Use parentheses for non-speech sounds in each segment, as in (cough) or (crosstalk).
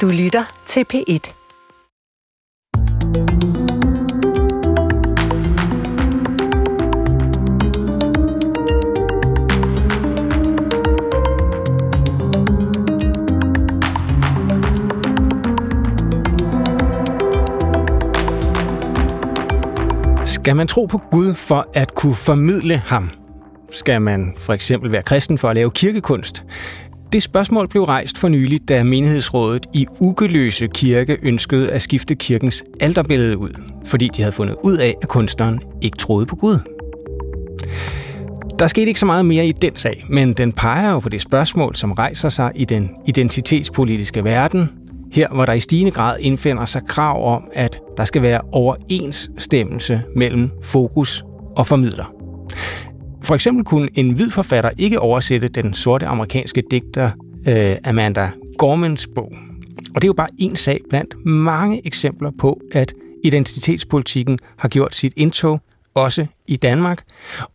Du lytter til P1. Skal man tro på Gud for at kunne formidle ham? Skal man for eksempel være kristen for at lave kirkekunst? Det spørgsmål blev rejst for nylig, da menighedsrådet i Ugeløse Kirke ønskede at skifte kirkens alterbillede ud, fordi de havde fundet ud af, at kunstneren ikke troede på Gud. Der skete ikke så meget mere i den sag, men den peger jo på det spørgsmål, som rejser sig i den identitetspolitiske verden, her hvor der i stigende grad indfinder sig krav om, at der skal være overensstemmelse mellem fokus og formidler. For eksempel kunne en hvid forfatter ikke oversætte den sorte amerikanske digter øh, Amanda Gormans bog. Og det er jo bare en sag blandt mange eksempler på, at identitetspolitikken har gjort sit indtog også i Danmark.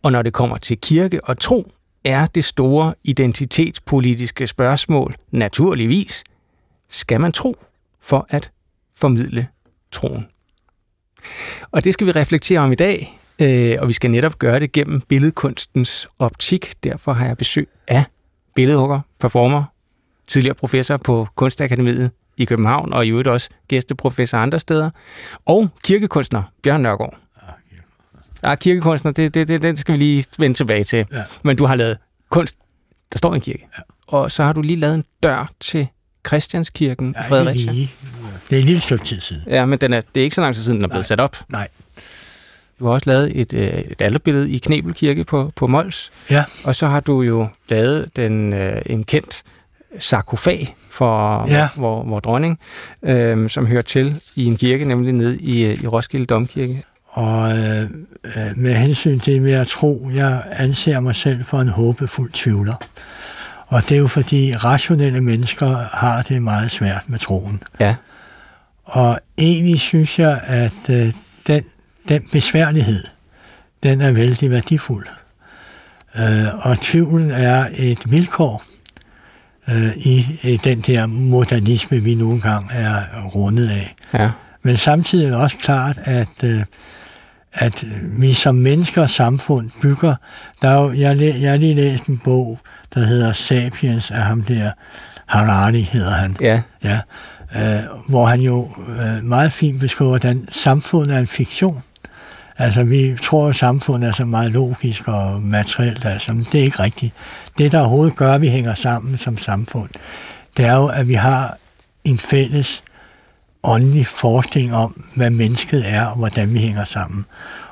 Og når det kommer til kirke og tro, er det store identitetspolitiske spørgsmål naturligvis, skal man tro for at formidle troen? Og det skal vi reflektere om i dag, øh, og vi skal netop gøre det gennem billedkunstens optik. Derfor har jeg besøg af billedhugger, performer, tidligere professor på Kunstakademiet i København, og i øvrigt også gæsteprofessor andre steder, og kirkekunstner Bjørn Nørgaard. Ja, kirkekunstner, det, det, det, det skal vi lige vende tilbage til. Ja. Men du har lavet kunst, der står i en kirke. Ja. Og så har du lige lavet en dør til Christianskirken ja, Fredericia. Lige. Det er lille stykke tid siden. Ja, men den er, det er ikke så lang tid siden, den er blevet Nej. sat op. Nej. Du har også lavet et, øh, et alterbillede i Knebelkirke på, på Mols. Ja. Og så har du jo lavet den, øh, en kendt sarkofag for Ja. vor, vor dronning, øh, som hører til i en kirke, nemlig nede i, øh, i Roskilde Domkirke. Og øh, med hensyn til det med at tro, jeg anser mig selv for en håbefuld tvivler. Og det er jo fordi rationelle mennesker har det meget svært med troen. Ja. Og egentlig synes jeg, at øh, den, den besværlighed, den er vældig værdifuld. Øh, og tvivlen er et vilkår øh, i, i den der modernisme, vi nogle gange er rundet af. Ja. Men samtidig er det også klart, at, øh, at vi som mennesker og samfund bygger... Der er jo, jeg, jeg har lige læst en bog, der hedder Sapiens af ham der, Harari hedder han. Ja. Ja, øh, hvor han jo øh, meget fint beskriver, hvordan samfundet er en fiktion. Altså, vi tror, at samfundet er så meget logisk og materielt, altså, men det er ikke rigtigt. Det, der overhovedet gør, at vi hænger sammen som samfund, det er jo, at vi har en fælles åndelig forestilling om, hvad mennesket er, og hvordan vi hænger sammen.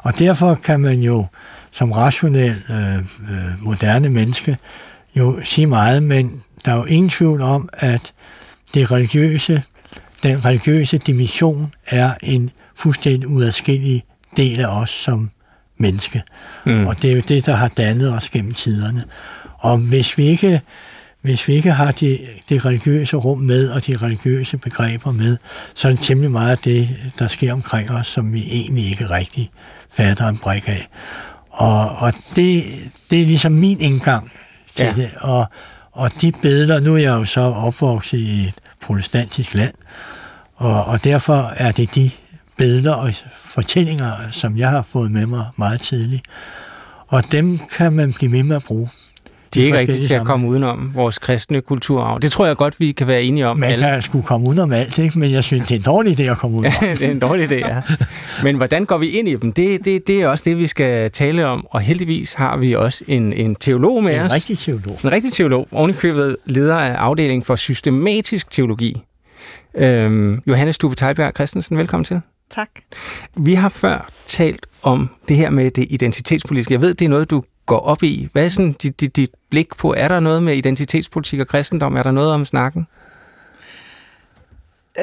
Og derfor kan man jo som rationel, øh, øh, moderne menneske jo sige meget, men der er jo ingen tvivl om, at det religiøse, den religiøse dimension er en fuldstændig uadskillelig del af os som menneske. Mm. Og det er jo det, der har dannet os gennem tiderne. Og hvis vi ikke, hvis vi ikke har det, det religiøse rum med, og de religiøse begreber med, så er det temmelig meget af det, der sker omkring os, som vi egentlig ikke rigtig fatter en brik af. Og, og det, det er ligesom min indgang til Ja. det. Og, og de billeder, nu er jeg jo så opvokset i et protestantisk land, og, og derfor er det de billeder og fortællinger, som jeg har fået med mig meget tidligt. Og dem kan man blive ved med at bruge. De er ikke rigtigt til at komme udenom vores kristne kulturarv. Det tror jeg godt, vi kan være enige om. Man alle. kan sgu komme udenom alt, ikke? men jeg synes, det er en dårlig idé at komme (laughs) udenom. det er en dårlig idé, ja. Men hvordan går vi ind i dem? Det, det, det er også det, vi skal tale om. Og heldigvis har vi også en, en teolog med en os. rigtig teolog. En rigtig teolog. Ovenikøbet leder af afdelingen for systematisk teologi. Øhm, Johannes Stube Teilberg Christensen, velkommen til. Tak. Vi har før talt om det her med det identitetspolitiske. Jeg ved, det er noget, du går op i. Hvad er sådan dit, dit, dit blik på? Er der noget med identitetspolitik og kristendom? Er der noget om snakken?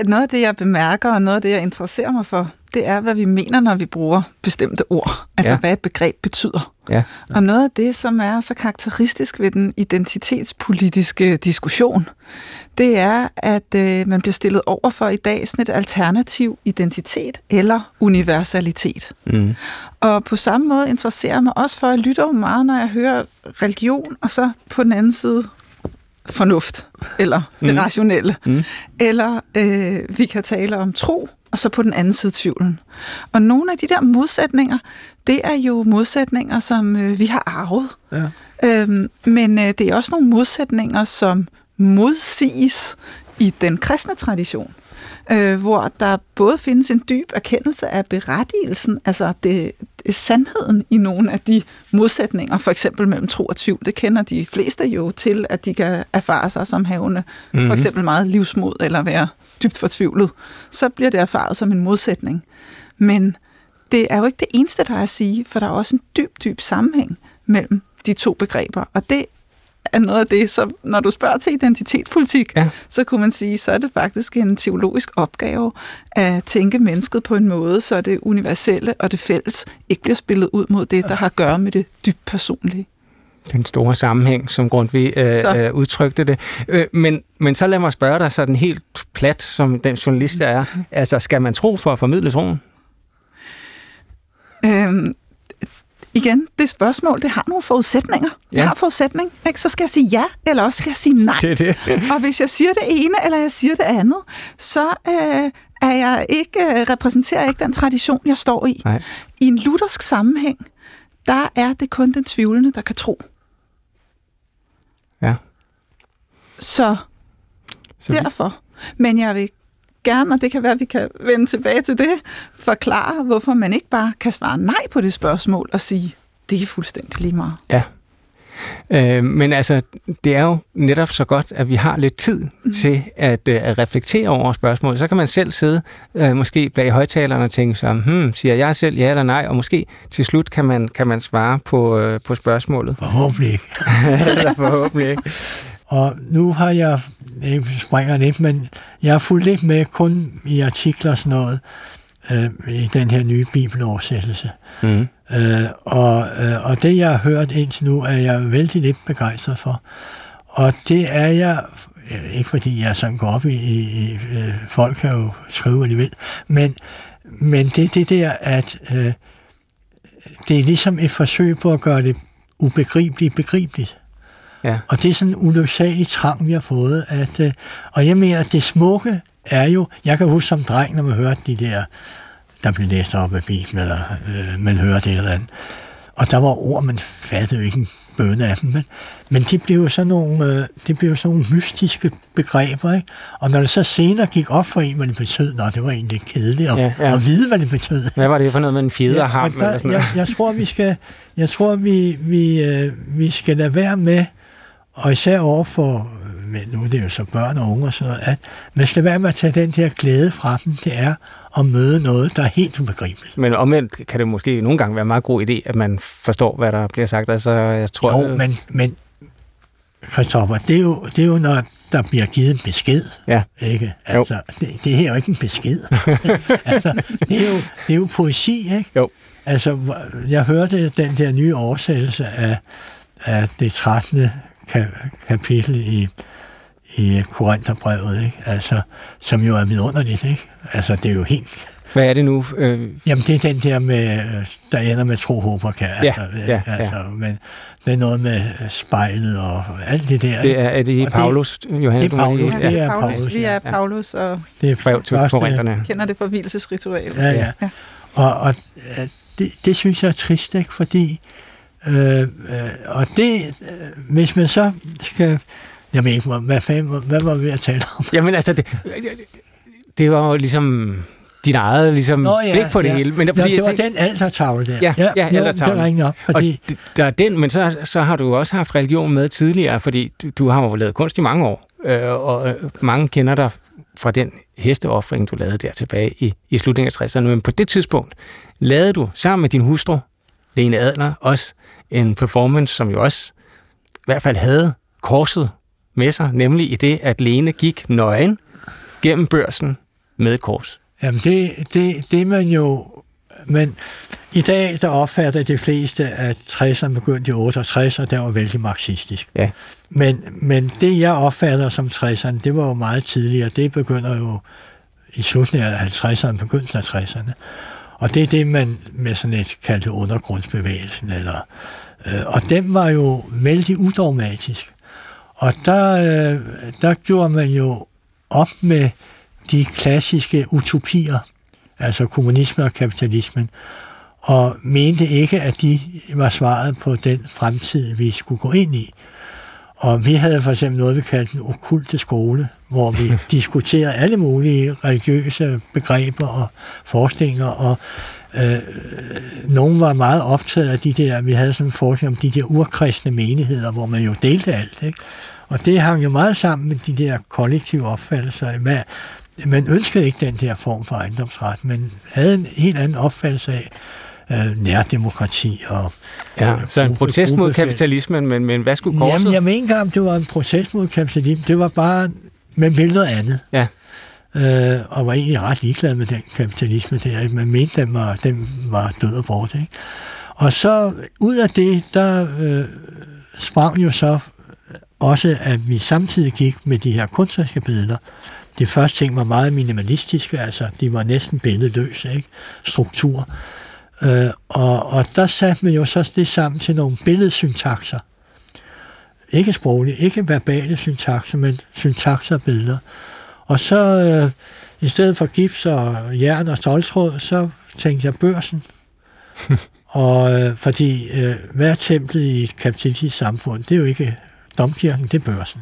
Noget af det, jeg bemærker, og noget af det, jeg interesserer mig for, det er, hvad vi mener, når vi bruger bestemte ord. Altså, Ja. hvad et begreb betyder. Ja. Og noget af det, som er så karakteristisk ved den identitetspolitiske diskussion, det er, at øh, man bliver stillet over for i dag sådan et alternativ identitet eller universalitet. Mm. Og på samme måde interesserer mig også for, at jeg lytter jo meget, når jeg hører religion, og så på den anden side fornuft, eller det mm. rationelle. Mm. Eller øh, vi kan tale om tro, og så på den anden side tvivlen. Og nogle af de der modsætninger, det er jo modsætninger, som øh, vi har arvet. Ja. Øhm, men øh, det er også nogle modsætninger, som modsiges i den kristne tradition øh, hvor der både findes en dyb erkendelse af berettigelsen, altså det, det sandheden i nogle af de modsætninger, for eksempel mellem tro og tvivl. Det kender de fleste jo til, at de kan erfare sig som havende mm-hmm. for eksempel meget livsmod eller være dybt fortvivlet. Så bliver det erfaret som en modsætning. Men det er jo ikke det eneste, der er at sige, for der er også en dyb, dyb sammenhæng mellem de to begreber. Og det er noget af det, så når du spørger til identitetspolitik, ja. så kunne man sige, så er det faktisk en teologisk opgave at tænke mennesket på en måde, så det universelle og det fælles ikke bliver spillet ud mod det, der har at gøre med det dybt personlige den store sammenhæng, som Grundtvig øh, øh, udtrykte det. Øh, men, men så lad mig spørge dig sådan helt plat, som den journalist der er. Altså, skal man tro for at formidle troen? Øhm, igen, det spørgsmål, det har nogle forudsætninger. Det ja. har forudsætning. Ikke? Så skal jeg sige ja, eller også skal jeg sige nej. Det er det. (laughs) og hvis jeg siger det ene, eller jeg siger det andet, så øh, er jeg ikke, øh, repræsenterer jeg ikke den tradition, jeg står i. Nej. I en luthersk sammenhæng, der er det kun den tvivlende, der kan tro. Ja. Så, så derfor. Men jeg vil gerne, og det kan være, at vi kan vende tilbage til det, forklare, hvorfor man ikke bare kan svare nej på det spørgsmål og sige, det er fuldstændig lige meget. Ja. Øh, men altså, det er jo netop så godt, at vi har lidt tid mm. til at, øh, at reflektere over spørgsmålet. Så kan man selv sidde, øh, måske bag højtalerne og tænke sig, hmm, siger jeg selv ja eller nej, og måske til slut kan man, kan man svare på, øh, på spørgsmålet. Forhåbentlig ikke. (laughs) eller forhåbentlig ikke. Og nu har jeg, jeg springer lidt, men jeg har fulgt lidt med kun i artikler og sådan noget, øh, i den her nye bibeloversættelse. Mm. Øh, og, øh, og det, jeg har hørt indtil nu, er jeg vældig lidt begejstret for. Og det er jeg, ikke fordi jeg sådan går op i, i, i øh, folk kan jo skrive, hvad de vil, men, men det er det der, at øh, det er ligesom et forsøg på at gøre det ubegribeligt begribeligt. Ja. Og det er sådan en ulyksalig trang, vi har fået. At, øh, og jeg mener, at det smukke er jo, jeg kan huske som dreng, når man hørte de der, der blev læst op af Bibelen, eller øh, man hørte det eller andet. Og der var ord, man fattede jo ikke en bøne af dem, men, men de blev jo sådan nogle, øh, det blev sådan nogle mystiske begreber, ikke? Og når det så senere gik op for en, hvad det betød, nå, det var egentlig kedeligt at, ja, ja. at vide, hvad det betød. Hvad var det for noget med en fjederham? Ja, eller sådan noget? Jeg, jeg tror, vi skal, jeg tror, vi, vi, øh, vi skal lade være med og især over for, nu er det jo så børn og unge og sådan noget, at man skal være med at tage den der glæde fra dem, det er at møde noget, der er helt ubegribeligt. Men omvendt kan det måske nogle gange være en meget god idé, at man forstår, hvad der bliver sagt. Altså, jeg tror, jo, men, men Christoffer, det er, jo, det er jo, når der bliver givet en besked. Ja. Ikke? Altså, det, det her er jo ikke en besked. (laughs) altså, det, er jo, det er jo poesi, ikke? Jo. Altså, jeg hørte den der nye oversættelse af, af det 13 kapitel i, i Korintherbrevet, ikke? Altså, som jo er vidunderligt, ikke? Altså, det er jo helt... Hvad er det nu? Øh... Jamen, det er den der med, der ender med tro, håb og kær. Ja, altså, ja, altså, ja. Men det er noget med spejlet og alt det der. Det er, er det Paulus, det, Johannes? Det er Paulus, ja, det er Paulus. Vi er Paulus, og det er brev til Korintherne. kender det forvilelsesritual. Ja, ja. ja. Og, og det, det synes jeg er trist, ikke? Fordi Øh, øh, og det, øh, hvis man så skal... Jeg ved ikke, hvad, fanden, hvad var vi ved at tale om? Jamen altså, det, det var jo ligesom din eget ligesom, Nå, ja, blik på det ja. hele. Men, fordi ja, det var tænkte, den altartavle der. Ja, ja, ja altartavlen. op. Fordi... Og der er den, men så, så har du også haft religion med tidligere, fordi du, du har jo lavet kunst i mange år, øh, og øh, mange kender dig fra den hesteoffring, du lavede der tilbage i, i slutningen af 60'erne. Men på det tidspunkt lavede du sammen med din hustru, Lene Adler, også en performance, som jo også i hvert fald havde korset med sig, nemlig i det, at Lene gik nøgen gennem børsen med kors. Jamen det, det, det man jo... Men i dag, der opfatter de fleste, at 60'erne begyndte i 68, og der var vældig marxistisk. Ja. Men, men det, jeg opfatter som 60'erne, det var jo meget tidligere. Det begynder jo i slutningen af 50'erne, begyndelsen af 60'erne. Og det er det, man med sådan et kaldte undergrundsbevægelsen. Eller, øh, og den var jo vældig udogmatisk. Og der, øh, der gjorde man jo op med de klassiske utopier, altså kommunisme og kapitalismen, og mente ikke, at de var svaret på den fremtid, vi skulle gå ind i. Og vi havde for eksempel noget, vi kaldte en okulte skole, hvor vi (laughs) diskuterede alle mulige religiøse begreber og forestillinger, og øh, nogen var meget optaget af de der, vi havde sådan en forskning om de der urkristne menigheder, hvor man jo delte alt, ikke? Og det hang jo meget sammen med de der kollektive opfattelser. Man, man ønskede ikke den der form for ejendomsret, men havde en helt anden opfattelse af, øh, nærdemokrati. Og, ja, så en protest mod kapitalismen, men, men hvad skulle korset? Jamen, jeg mener ikke, om det var en protest mod kapitalismen. Det var bare, med billeder andet. Ja. Øh, og var egentlig ret ligeglad med den kapitalisme der. Man mente, den var, den var død og bort. Ikke? Og så ud af det, der øh, sprang jo så også, at vi samtidig gik med de her kunstneriske billeder. De første ting var meget minimalistiske, altså de var næsten billedløse, ikke? struktur. Øh, og, og der satte man jo så det sammen til nogle billedsyntakser. Ikke sproglige, ikke verbale syntakser, men syntakser og billeder. Og så øh, i stedet for gips og jern og stoltråd, så tænkte jeg børsen. (laughs) og øh, fordi øh, hver tempel i et kapitalistisk samfund, det er jo ikke domkirken, det er børsen.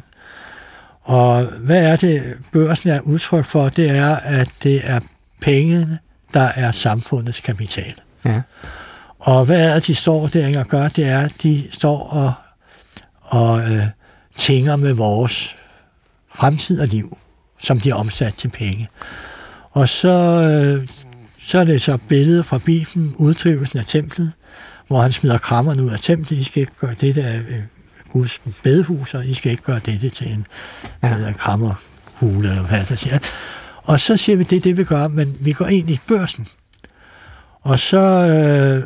Og hvad er det, børsen er udtryk for? Det er, at det er pengene, der er samfundets kapital. Ja. Og hvad er det, de står der og gør? Det er, at de står og, og øh, tænker med vores fremtid og liv, som de er omsat til penge. Og så, øh, så er det så billedet fra Bibelen, udtrivelsen af templet, hvor han smider krammerne ud af templet. I skal ikke gøre det der øh, Guds bedehus, og I skal ikke gøre det til en ja. krammerhule, eller hvad der siger. Og så siger vi, det er det, vi gør, men vi går ind i børsen. Og så, øh,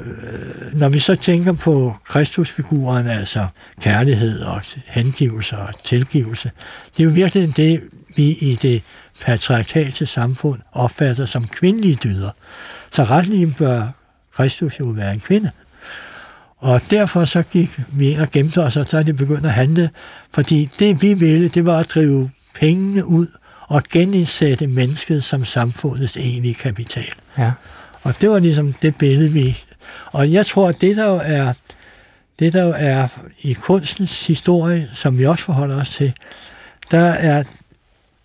når vi så tænker på Kristusfiguren, altså kærlighed og hengivelse og tilgivelse, det er jo virkelig det, vi i det patriarkalske samfund opfatter som kvindelige dyder. Så retlig bør Kristus jo være en kvinde. Og derfor så gik vi ind og gemte os, og så er det begyndt at handle, fordi det vi ville, det var at drive pengene ud og genindsætte mennesket som samfundets egentlige kapital. Ja. Og det var ligesom det billede, vi... Og jeg tror, at det der jo er, det der jo er i kunstens historie, som vi også forholder os til, der er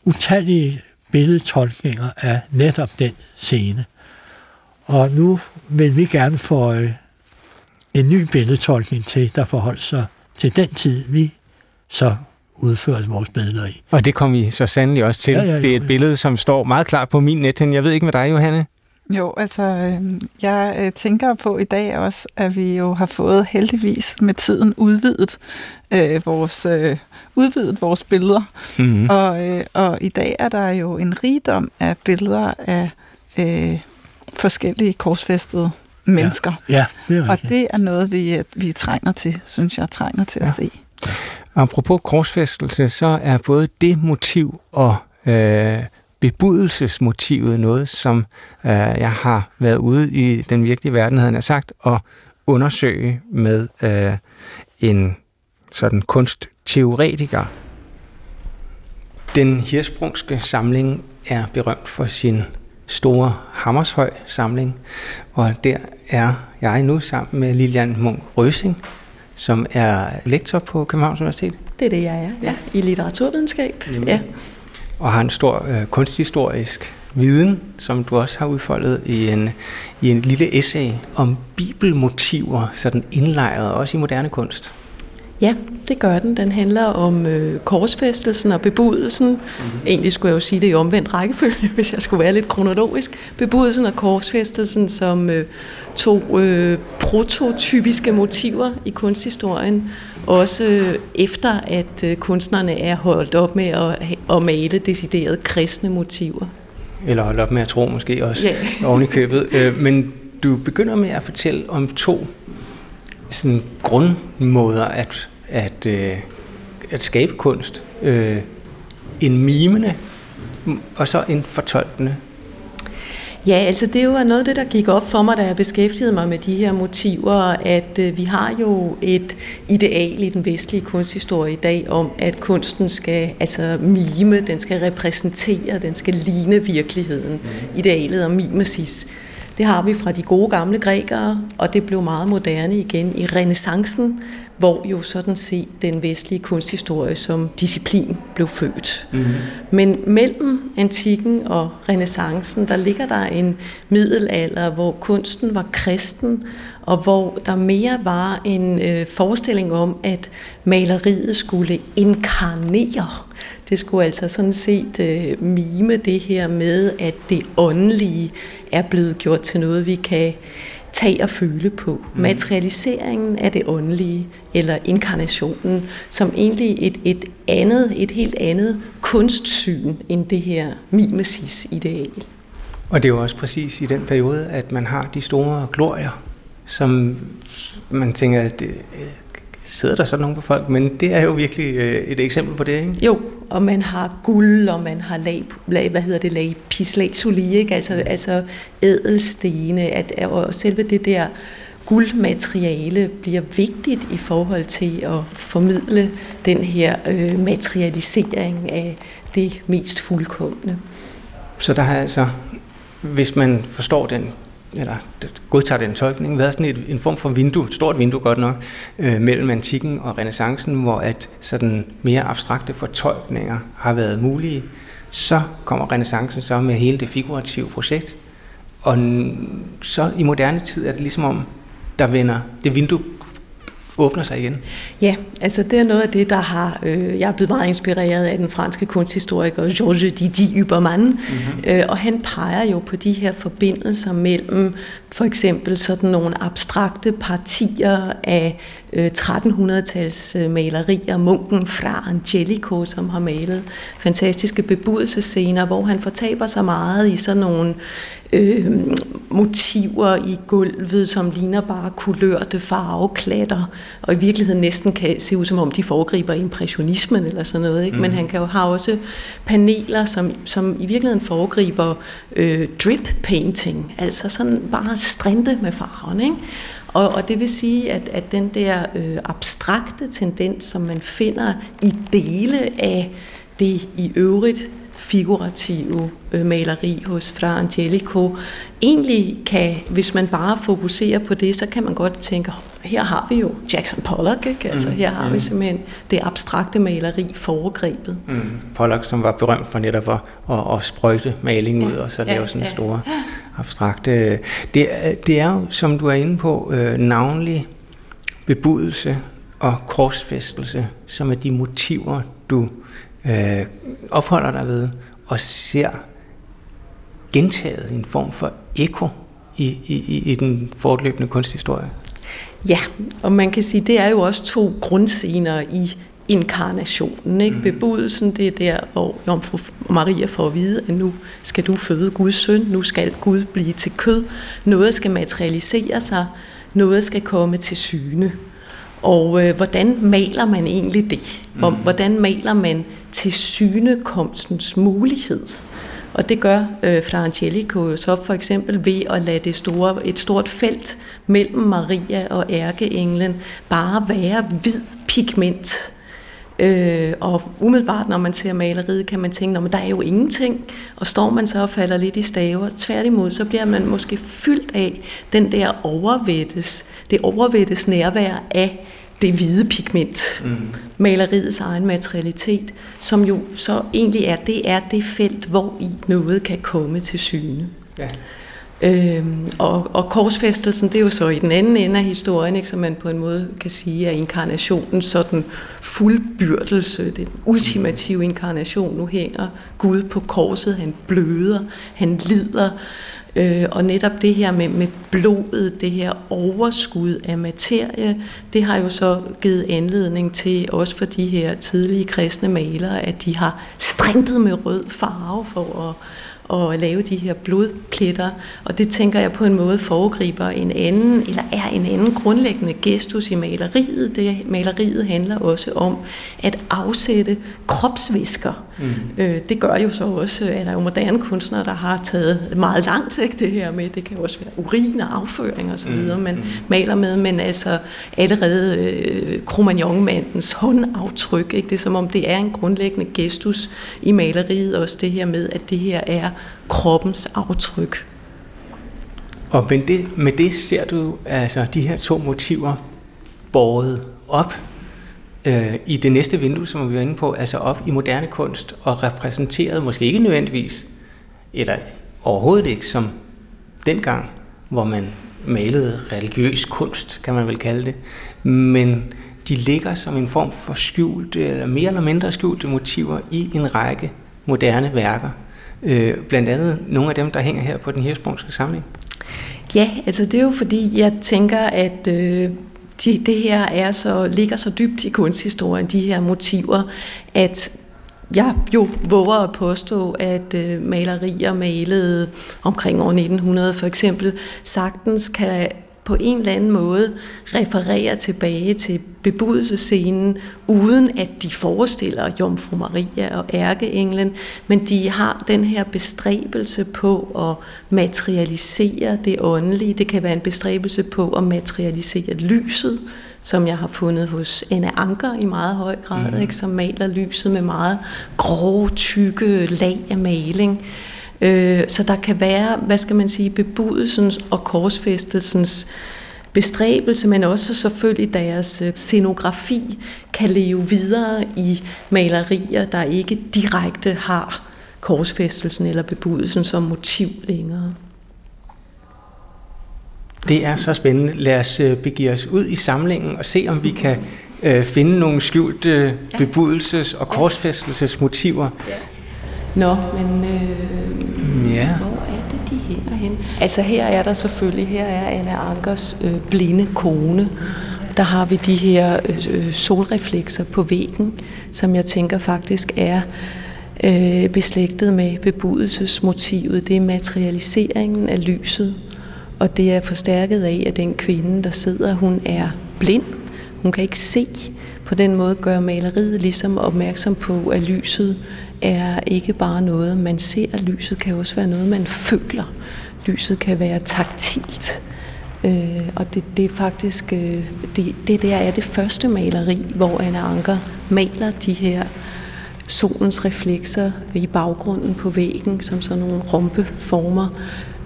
utallige billedtolkninger af netop den scene. Og nu vil vi gerne få en ny billedtolkning til, der forholder sig til den tid, vi så udførte vores billeder i. Og det kom vi så sandelig også til. Ja, ja, jo, det er et billede, som står meget klart på min netten. Jeg ved ikke med dig, Johanne? Jo, altså, øh, jeg øh, tænker på i dag også, at vi jo har fået heldigvis med tiden udvidet øh, vores øh, udvidet vores billeder. Mm-hmm. Og, øh, og i dag er der jo en rigdom af billeder af øh, forskellige korsfæstede mennesker. Ja, ja det er Og det er noget, vi, vi trænger til, synes jeg, trænger til ja. at se. Apropos korsfæstelse, så er både det motiv og øh, bebudelsesmotivet noget, som øh, jeg har været ude i den virkelige verden, havde jeg sagt, og undersøge med øh, en sådan kunstteoretiker. Den hirsprungske samling er berømt for sin store Hammershøj samling, og der er jeg nu sammen med Lilian Munk Røsing, som er lektor på Københavns Universitet. Det er det, jeg er, ja, i litteraturvidenskab. Jamen. Ja og har en stor øh, kunsthistorisk viden, som du også har udfoldet i en, i en lille essay om bibelmotiver, sådan indlejret også i moderne kunst. Ja, det gør den. Den handler om øh, korsfæstelsen og bebudelsen. Mm-hmm. Egentlig skulle jeg jo sige det i omvendt rækkefølge, (laughs) hvis jeg skulle være lidt kronologisk. Bebudelsen og korsfæstelsen som øh, to øh, prototypiske motiver i kunsthistorien, også efter at øh, kunstnerne er holdt op med at, at male deciderede kristne motiver. Eller holdt op med at tro måske også yeah. (laughs) oven i købet. Øh, men du begynder med at fortælle om to sådan grundmåder at, at, øh, at skabe kunst. En mimende og så en fortolkende. Ja, altså det var noget af det, der gik op for mig, da jeg beskæftigede mig med de her motiver, at øh, vi har jo et ideal i den vestlige kunsthistorie i dag om, at kunsten skal altså mime, den skal repræsentere, den skal ligne virkeligheden. Idealet om mimesis. Det har vi fra de gode gamle grækere, og det blev meget moderne igen i renaissancen, hvor jo sådan set den vestlige kunsthistorie som disciplin blev født. Mm. Men mellem antikken og renaissancen, der ligger der en middelalder, hvor kunsten var kristen, og hvor der mere var en øh, forestilling om, at maleriet skulle inkarnere. Det skulle altså sådan set øh, mime det her med, at det åndelige er blevet gjort til noget, vi kan tage og føle på. Mm. Materialiseringen af det åndelige, eller inkarnationen, som egentlig et, et andet, et helt andet kunstsyn end det her mimesis-ideal. Og det er jo også præcis i den periode, at man har de store glorier, som man tænker, at det, sidder der sådan nogle på folk, men det er jo virkelig øh, et eksempel på det, ikke? Jo, og man har guld, og man har lag, lag hvad hedder det, lag pislazuli, ikke? Altså, altså ædelstene, at, og selve det der guldmateriale bliver vigtigt i forhold til at formidle den her øh, materialisering af det mest fuldkommende. Så der har altså, hvis man forstår den eller godtager den tolkning, været sådan et, en form for vindue, et stort vindue godt nok, øh, mellem antikken og renaissancen, hvor at sådan mere abstrakte fortolkninger har været mulige. Så kommer renaissancen så med hele det figurative projekt, og så i moderne tid er det ligesom om, der vender det vindue åbner sig igen? Ja, altså det er noget af det, der har... Øh, jeg er blevet meget inspireret af den franske kunsthistoriker Georges Didi Übermann, mm-hmm. øh, og han peger jo på de her forbindelser mellem for eksempel sådan nogle abstrakte partier af øh, 1300-tals øh, malerier, munken fra Angelico, som har malet fantastiske bebudelsescener, hvor han fortaber sig meget i sådan nogle øh, motiver i gulvet, som ligner bare kulørte farveklatter, og i virkeligheden næsten kan se ud som om de foregriber impressionismen eller sådan noget. Ikke? Mm. Men han kan jo have også paneler, som, som i virkeligheden foregriber øh, drip painting, altså sådan bare strinte med farven. Ikke? Og, og det vil sige, at, at den der øh, abstrakte tendens, som man finder i dele af det i øvrigt figurative øh, maleri hos Fra Angelico. Egentlig kan, hvis man bare fokuserer på det, så kan man godt tænke, her har vi jo Jackson Pollock, ikke? Altså, mm, her har mm. vi simpelthen det abstrakte maleri foregrebet. Mm. Pollock, som var berømt for netop at, at, at sprøjte maling ja, ud, og så ja, lave sådan ja, store abstrakte... Øh, det, det er jo, som du er inde på, øh, navnlig bebudelse og korsfæstelse, som er de motiver, du øh, opholder dig ved og ser gentaget i en form for eko i, i, i den fortløbende kunsthistorie. Ja, og man kan sige, det er jo også to grundscener i inkarnationen. Ikke? Mm. Bebudelsen, det er der, hvor Jomfru Maria får at vide, at nu skal du føde Guds søn, nu skal Gud blive til kød, noget skal materialisere sig, noget skal komme til syne. Og øh, hvordan maler man egentlig det? Mm. Hvordan maler man til synekomstens mulighed? Og det gør øh, Fra Angelico jo så for eksempel ved at lade det store, et stort felt mellem Maria og ærkeenglen bare være hvid pigment. Øh, og umiddelbart, når man ser maleriet, kan man tænke, at der er jo ingenting. Og står man så og falder lidt i staver, tværtimod, så bliver man måske fyldt af den der overvættes, det overvættes nærvær af det hvide pigment, mm. maleriets egen materialitet, som jo så egentlig er, det er det felt, hvor i noget kan komme til syne. Ja. Øhm, og, og korsfæstelsen, det er jo så i den anden ende af historien, ikke, som man på en måde kan sige, er inkarnationen sådan fuldbyrdelse, den ultimative inkarnation. Nu hænger Gud på korset, han bløder, han lider, Øh, og netop det her med, med blodet, det her overskud af materie, det har jo så givet anledning til, også for de her tidlige kristne malere, at de har strintet med rød farve for at at lave de her blodpletter, og det tænker jeg på en måde foregriber en anden, eller er en anden grundlæggende gestus i maleriet. Det maleriet handler også om at afsætte kropsvisker. Mm. Øh, det gør jo så også, at der er jo moderne kunstnere, der har taget meget langt ikke, det her med, det kan jo også være urin og afføring og så mm. videre, man mm. maler med, men altså allerede øh, Cromagnon-mandens håndaftryk, ikke? det er som om det er en grundlæggende gestus i maleriet, også det her med, at det her er kroppens aftryk. Og med det, med det ser du altså de her to motiver båret op øh, i det næste vindue, som vi var inde på, altså op i moderne kunst og repræsenteret, måske ikke nødvendigvis, eller overhovedet ikke som dengang, hvor man malede religiøs kunst, kan man vel kalde det, men de ligger som en form for skjulte, eller mere eller mindre skjulte motiver i en række moderne værker. Øh, blandt andet nogle af dem, der hænger her på den hirsprungske samling. Ja, altså det er jo fordi, jeg tænker, at øh, de, det her er så, ligger så dybt i kunsthistorien, de her motiver, at jeg jo våger at påstå, at øh, malerier malet omkring år 1900 for eksempel, sagtens kan på en eller anden måde refererer tilbage til bebudelsescenen, uden at de forestiller Jomfru Maria og ærkeenglen, men de har den her bestræbelse på at materialisere det åndelige. Det kan være en bestræbelse på at materialisere lyset, som jeg har fundet hos Anna Anker i meget høj grad, mm. ikke, som maler lyset med meget grove, tykke lag af maling. Øh, så der kan være, hvad skal man sige, bebudelsens og korsfæstelsens bestræbelse, men også selvfølgelig deres øh, scenografi kan leve videre i malerier, der ikke direkte har korsfæstelsen eller bebudelsen som motiv længere. Det er så spændende. Lad os øh, begive os ud i samlingen og se, om vi kan øh, finde nogle skjulte bebudelses- og korsfæstelsesmotiver. Ja. Nå, men øh, ja. hvor er det, de hænger hen? Altså her er der selvfølgelig, her er Anna Ankers øh, blinde kone. Der har vi de her øh, solreflekser på væggen, som jeg tænker faktisk er øh, beslægtet med bebudelsesmotivet. Det er materialiseringen af lyset, og det er forstærket af, at den kvinde, der sidder, hun er blind. Hun kan ikke se. På den måde gør maleriet ligesom opmærksom på, at lyset er ikke bare noget, man ser. Lyset kan også være noget, man føler. Lyset kan være taktilt. Øh, og det, det er faktisk, øh, det, det der er det første maleri, hvor Anna Anker maler de her solens reflekser i baggrunden på væggen, som sådan nogle rumpeformer.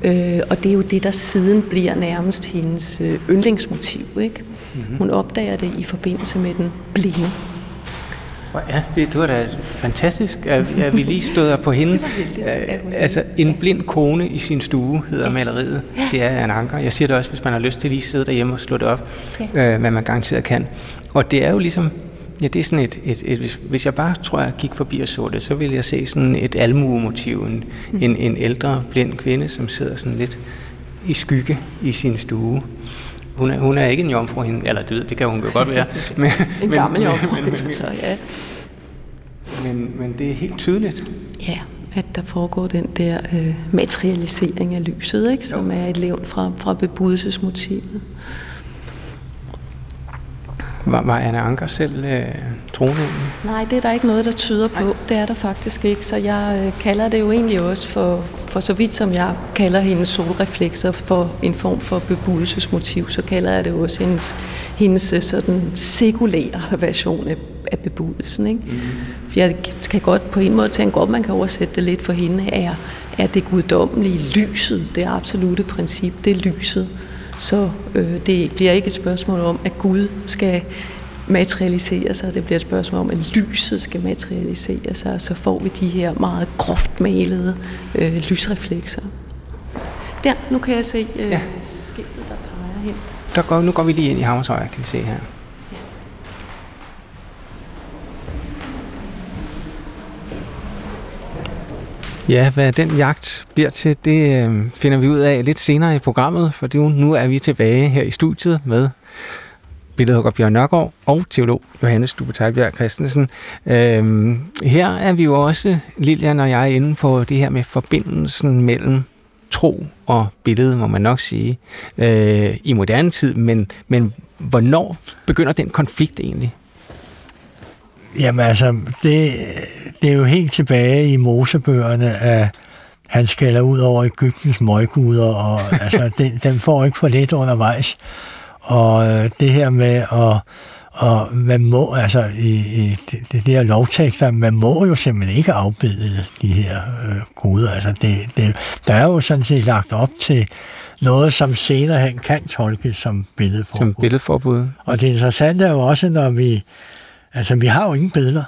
Øh, og det er jo det, der siden bliver nærmest hendes øh, yndlingsmotiv. Ikke? Mm-hmm. Hun opdager det i forbindelse med den blinde. Ja, det, det var da fantastisk, at, at vi lige stod på hende. det var hun altså, en blind kone i sin stue hedder ja. maleriet. Ja. Det er en anker. Jeg siger det også, hvis man har lyst til lige at sidde derhjemme og slå det op, ja. øh, hvad man garanteret kan. Og det er jo ligesom, ja, det er sådan et, et, et hvis, hvis jeg bare tror, jeg gik forbi og så det, så ville jeg se sådan et almuemotiv, en, mm. en, en ældre blind kvinde, som sidder sådan lidt i skygge i sin stue. Hun er, hun er ikke en jomfru, hende, eller det, det kan hun jo godt være. (laughs) Men, en gammel jomfru, men, men, (laughs) så ja. Men, men det er helt tydeligt. Ja, at der foregår den der øh, materialisering af lyset, ikke, som jo. er et levn fra, fra bebudelsesmotivet. Var, var Anna Anker selv øh, troende? Nej, det er der ikke noget, der tyder på. Nej. Det er der faktisk ikke. Så jeg øh, kalder det jo egentlig også for, for så vidt som jeg kalder hendes solreflekser for en form for bebudelsesmotiv, så kalder jeg det også hendes, hendes øh, sådan sekulære version af, af bebudelsen. Ikke? Mm. For jeg kan godt på en måde tænke godt, man kan oversætte det lidt for hende, er, er det guddommelige lyset, det absolute princip, det er lyset så øh, det bliver ikke et spørgsmål om, at Gud skal materialisere sig. Det bliver et spørgsmål om, at lyset skal materialisere sig, og så får vi de her meget groft malede øh, lysreflekser. Der, nu kan jeg se øh, ja. skiltet, der peger hen. Der går, nu går vi lige ind i Hammershøj, kan vi se her. Ja, hvad den jagt bliver til, det øh, finder vi ud af lidt senere i programmet, for nu er vi tilbage her i studiet med billedhugger Bjørn Nørgaard og teolog Johannes Dubetalbjerg Christensen. Øhm, her er vi jo også, Lilian og jeg, inde på det her med forbindelsen mellem tro og billede, må man nok sige, øh, i moderne tid. Men, men hvornår begynder den konflikt egentlig? Jamen altså, det, det er jo helt tilbage i Mosebøgerne, at han skælder ud over Ægyptens møgguder, og (laughs) altså, den, den får ikke for lidt undervejs. Og øh, det her med at og man må, altså i, i det, det der lovtekster, man må jo simpelthen ikke afbilde de her øh, guder. Altså det, det, der er jo sådan set lagt op til noget, som senere hen kan tolkes som billedforbud. Som billedforbud. Og det interessante er jo også, når vi, altså vi har jo ingen billeder.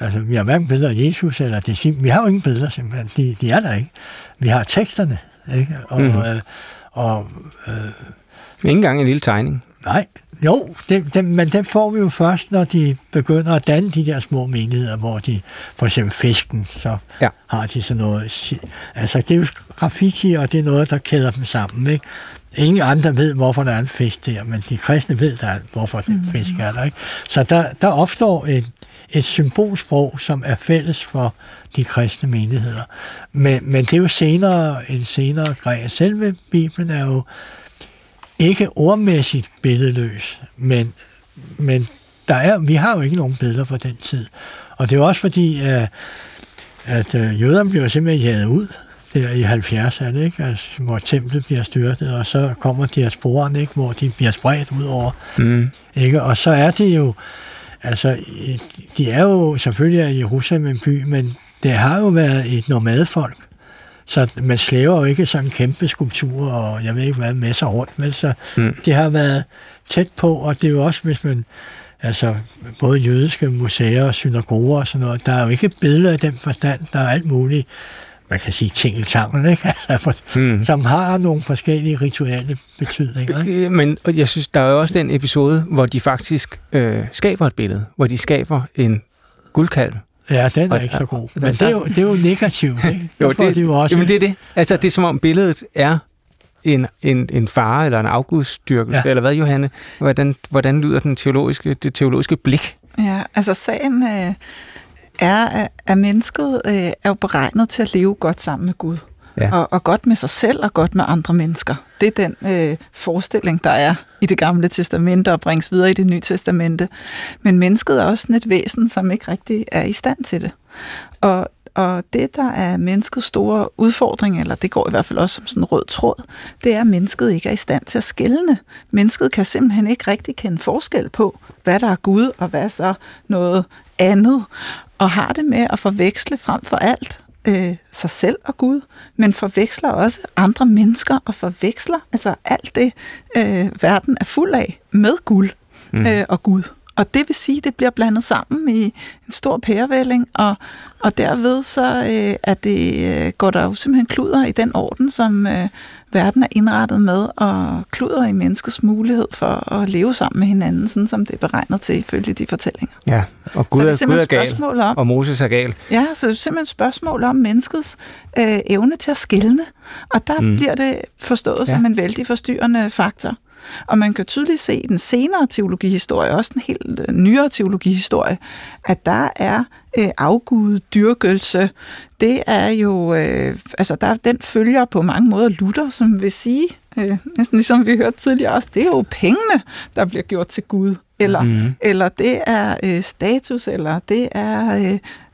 Altså, vi har hverken billeder af Jesus, eller det, vi har jo ingen billeder simpelthen. De, de er der ikke. Vi har teksterne, ikke? Og, mm. øh, og øh, ikke engang en lille tegning. Nej, jo, det, det, men den får vi jo først, når de begynder at danne de der små menigheder, hvor de, for eksempel fisken, så ja. har de sådan noget. Altså, det er jo graffiti, og det er noget, der kæder dem sammen, ikke? Ingen andre ved, hvorfor der er en fisk der, men de kristne ved, der, hvorfor den mm. fisk er der, ikke? Så der, der opstår et, et symbolsprog, som er fælles for de kristne menigheder. Men, men det er jo senere, en senere grej. Selve Bibelen er jo ikke ordmæssigt billedløs, men, men der er, vi har jo ikke nogen billeder fra den tid. Og det er også fordi, at, at øh, jøderne bliver simpelthen jaget ud der i 70'erne, ikke? Altså, hvor templet bliver styrtet, og så kommer de her sporene, ikke? hvor de bliver spredt ud over. Mm. Ikke? Og så er det jo, altså, de er jo selvfølgelig i Jerusalem en by, men det har jo været et nomadefolk, så man slæver jo ikke sådan kæmpe skulpturer, og jeg ved ikke hvad, med sig rundt. Men så mm. det har været tæt på, og det er jo også, hvis man altså både jødiske museer og synagoger og sådan noget, der er jo ikke billeder i den forstand, der er alt muligt, man kan sige tingeltangel, ikke? (laughs) Altså, mm. som har nogle forskellige rituelle betydninger. Ikke? Øh, men jeg synes, der er jo også den episode, hvor de faktisk øh, skaber et billede, hvor de skaber en guldkalv, Ja, den er og, ikke så god. Men det er jo, det er jo negativt, ikke? (laughs) jo, det, det jo også, jamen det er det. Altså, det er som om billedet er en, en, en fare eller en afgudstyrkelse, ja. eller hvad, Johanne? Hvordan, hvordan lyder den teologiske, det teologiske blik? Ja, altså sagen øh, er, at mennesket øh, er jo beregnet til at leve godt sammen med Gud. Ja. Og, og godt med sig selv og godt med andre mennesker. Det er den øh, forestilling, der er i det gamle testamente og bringes videre i det nye testamente. Men mennesket er også sådan et væsen, som ikke rigtig er i stand til det. Og, og det, der er menneskets store udfordring, eller det går i hvert fald også som sådan en rød tråd, det er, at mennesket ikke er i stand til at skælne. Mennesket kan simpelthen ikke rigtig kende forskel på, hvad der er Gud, og hvad så noget andet, og har det med at forveksle frem for alt øh, sig selv og Gud, men forveksler også andre mennesker og forveksler altså alt det, øh, verden er fuld af med guld mm. øh, og Gud. Og det vil sige, at det bliver blandet sammen i en stor pærevælling, og, og derved så øh, er det, øh, går der jo simpelthen kluder i den orden, som øh, verden er indrettet med, og kluder i menneskets mulighed for at leve sammen med hinanden, sådan som det er beregnet til ifølge de fortællinger. Ja, og Gud, er, Gud er gal, om, og Moses er gal. Ja, så det er simpelthen et spørgsmål om menneskets øh, evne til at skælne, og der mm. bliver det forstået ja. som en vældig forstyrrende faktor. Og man kan tydeligt se i den senere teologihistorie, også den helt øh, nyere teologihistorie, at der er øh, afguddyrkelse. Det er jo, øh, altså der, den følger på mange måder Luther, som vil sige, øh, næsten ligesom vi hørte tidligere også, det er jo pengene, der bliver gjort til Gud. Eller, mm. eller det er øh, status, eller det er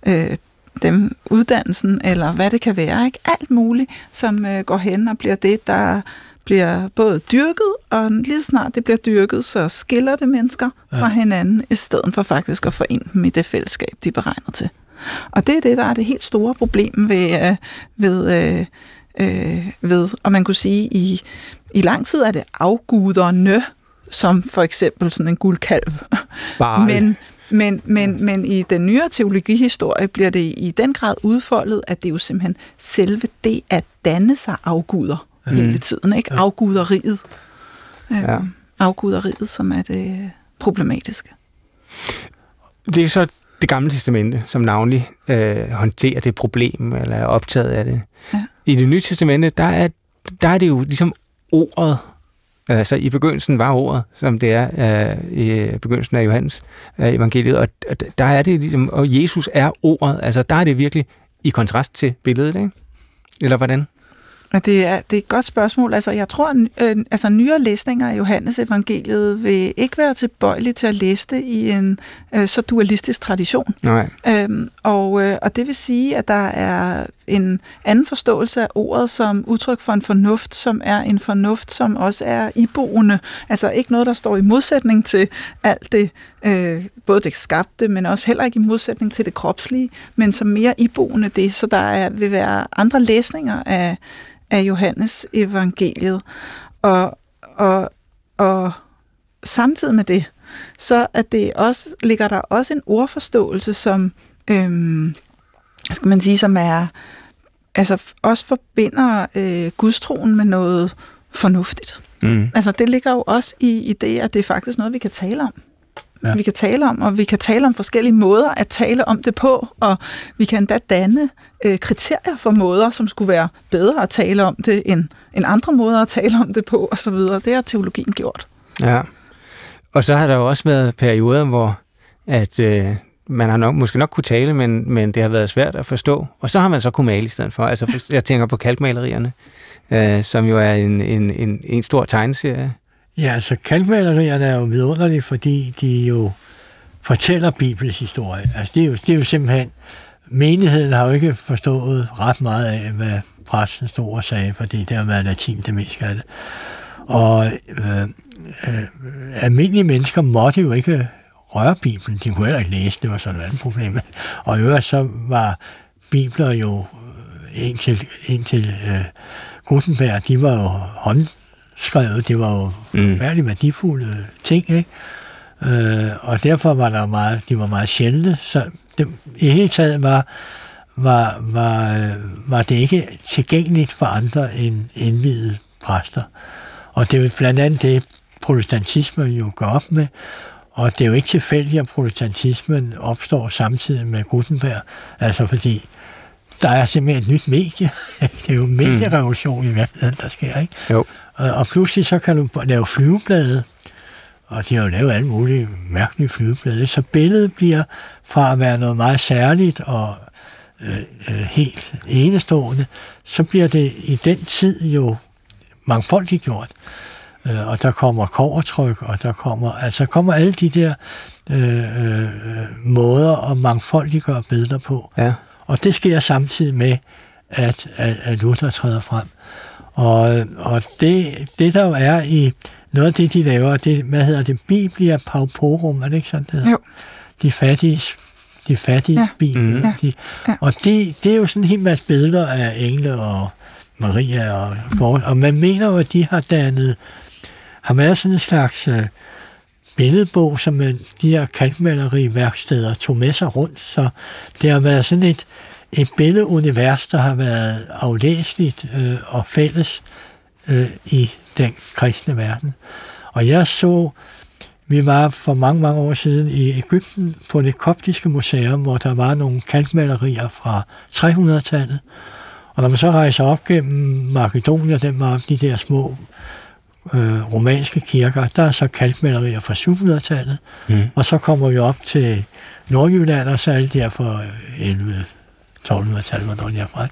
øh, øh, dem uddannelsen, eller hvad det kan være. Ikke? Alt muligt, som øh, går hen og bliver det, der bliver både dyrket, og lige snart det bliver dyrket, så skiller det mennesker ja. fra hinanden, i stedet for faktisk at forene dem i det fællesskab, de er beregnet til. Og det er det, der er det helt store problem ved, øh, ved, øh, øh, ved og man kunne sige, i, i lang tid er det afguderne, som for eksempel sådan en guldkalv. Men, men, men, men i den nyere teologihistorie bliver det i den grad udfoldet, at det er jo simpelthen selve det at danne sig afguder mm. hele tiden. Ikke? Ja. Afguderiet. Øh, ja. Afguderiet, som er det problematiske. Det er så det gamle testamente, som navnlig øh, håndterer det problem, eller er optaget af det. Ja. I det nye testamente, der er, der er det jo ligesom ordet, Altså i begyndelsen var ordet, som det er uh, i begyndelsen af Johannes uh, evangeliet, og der er det ligesom, og Jesus er ordet, altså der er det virkelig i kontrast til billedet, ikke? Eller hvordan? Det er, det er et godt spørgsmål. Altså, jeg tror, at øh, altså, nyere læsninger af Johannes evangeliet vil ikke være tilbøjelige til at læse det i en øh, så dualistisk tradition. Nej. Øhm, og, øh, og det vil sige, at der er en anden forståelse af ordet som udtryk for en fornuft, som er en fornuft, som også er iboende. Altså ikke noget, der står i modsætning til alt det, øh, både det skabte, men også heller ikke i modsætning til det kropslige, men som mere iboende det. Så der er, vil være andre læsninger af, af Johannes evangeliet. Og, og, og samtidig med det, så at det også, ligger der også en ordforståelse, som, øhm, skal man sige, som er, altså også forbinder øh, gudstroen med noget fornuftigt. Mm. Altså det ligger jo også i, i det, at det er faktisk noget, vi kan tale om. Ja. Vi kan tale om, og vi kan tale om forskellige måder at tale om det på, og vi kan endda danne øh, kriterier for måder, som skulle være bedre at tale om det, end, end andre måder at tale om det på, og så videre. Det har teologien gjort. Ja, og så har der jo også været perioder, hvor at, øh, man har nok, måske nok kunne tale, men, men det har været svært at forstå. Og så har man så kunne male i stedet for. Altså, (laughs) jeg tænker på kalkmalerierne, øh, som jo er en, en, en, en stor tegneserie. Ja, altså kalkmalerierne er jo vidunderlige, fordi de jo fortæller Bibels historie. Altså, det er jo, det er jo simpelthen... Menigheden har jo ikke forstået ret meget af, hvad præsten stod og sagde, fordi det har været latin det mest af det. Og øh, øh, almindelige mennesker måtte jo ikke røre Bibelen. De kunne heller ikke læse, det var sådan et andet problem. Og i øvrigt så var Bibler jo indtil, indtil øh, Gutenberg, de var jo håndskrevet, det var jo mm. værdifulde ting, ikke? Øh, og derfor var der meget, de var meget sjældne, så det, i hele taget var, var, var, var det ikke tilgængeligt for andre end indvidede præster. Og det er blandt andet det, protestantismen jo går op med, og det er jo ikke tilfældigt, at protestantismen opstår samtidig med Gutenberg, altså fordi der er simpelthen et nyt medie. (laughs) det er jo en medierevolution mm. i virkeligheden, der sker, ikke? Jo. Og, og pludselig så kan du lave flyveblade, og de har jo lavet alle mulige mærkelige flyveblade, så billedet bliver fra at være noget meget særligt og øh, øh, helt enestående, så bliver det i den tid jo mangfoldigt gjort øh, og der kommer kovertryk, og der kommer, altså kommer alle de der øh, øh, måder at mangfoldiggøre billeder på. Ja. Og det sker samtidig med, at, at, at Luther træder frem. Og, og det, det, der jo er i noget af det, de laver, det, hvad hedder det, Biblia Pauporum, er det ikke sådan, det hedder? Jo. De fattige, de fattige ja. bibel. Mm. De, ja. Og det, det er jo sådan en hel masse billeder af engle og Maria og og man mener jo, at de har dannet har været sådan en slags øh, billedbog, som man, de her kantmaleriværksteder tog med sig rundt. Så det har været sådan et, et billedunivers, der har været aflæseligt øh, og fælles øh, i den kristne verden. Og jeg så, vi var for mange, mange år siden i Ægypten på det koptiske museum, hvor der var nogle kantmalerier fra 300-tallet. Og når man så rejser op gennem Makedonien, den var de der små øh, romanske kirker, der er så kalkmalerier fra 700-tallet, mm. og så kommer vi op til Nordjylland, og så det der for 11 1200-tallet, hvornår de er fra.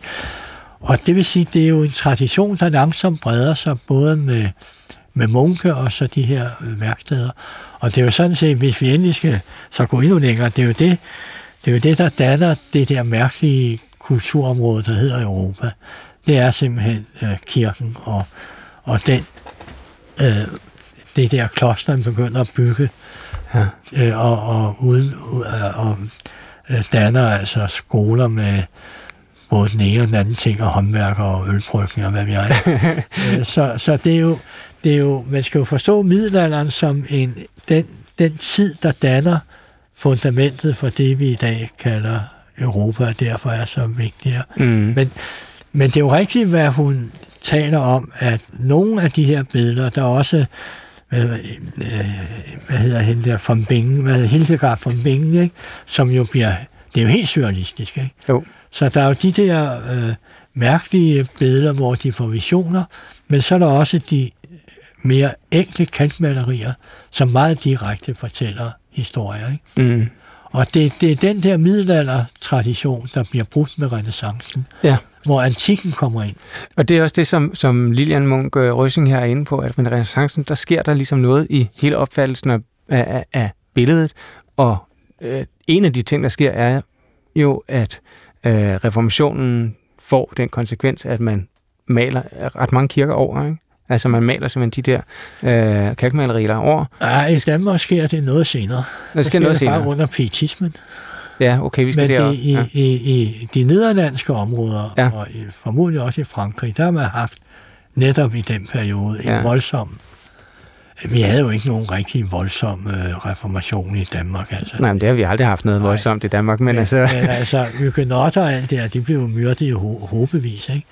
Og det vil sige, det er jo en tradition, der langsomt breder sig, både med, med munke og så de her øh, værksteder. Og det er jo sådan set, hvis vi endelig skal så gå endnu længere, det er jo det, det, er jo det der danner det der mærkelige kulturområde, der hedder Europa. Det er simpelthen øh, kirken og, og den øh, det der kloster, man begynder at bygge, ja. øh, og, og, uden, øh, og øh, danner altså skoler med både den ene og den anden ting, og håndværk og ølbrygning og hvad vi er. (laughs) øh, så, så det er jo, det er jo, man skal jo forstå middelalderen som en, den, den tid, der danner fundamentet for det, vi i dag kalder Europa, og derfor er så vigtigere. Mm. Men, men det er jo rigtigt, hvad hun taler om, at nogle af de her billeder, der også hvad, øh, hvad hedder hende der, von Bingen, hvad hedder Hildegard von Bingen, ikke? som jo bliver, det er jo helt surrealistisk, ikke? Jo. Så der er jo de der øh, mærkelige billeder, hvor de får visioner, men så er der også de mere enkle kantmalerier, som meget direkte fortæller historier. Ikke? Mm. Og det, det er den der middelalder-tradition, der bliver brugt med renaissancen, Ja. Hvor antikken kommer ind. Og det er også det, som, som Lilian Munk øh, Røsing her er inde på, at med renaissancen, der sker der ligesom noget i hele opfattelsen af, af, af billedet. Og øh, en af de ting, der sker, er jo, at øh, reformationen får den konsekvens, at man maler ret mange kirker over, ikke? Altså man maler simpelthen de der øh, kalkmalerier over. Ej, i Danmark sker det noget senere. Der sker noget det bare senere. under pietismen. Ja, okay, vi skal Men derop. i, Ja. i, i de nederlandske områder, Ja. og i, formodentlig også i Frankrig, der har man haft netop i den periode en Ja. voldsom... Vi havde jo ikke nogen rigtig voldsom øh, reformation i Danmark, altså. Nej, men det har vi aldrig haft noget Nej. voldsomt i Danmark, men altså... Men altså, Huguenotter og alt det her, de blev jo myrdet i ho- hobevis, ikke?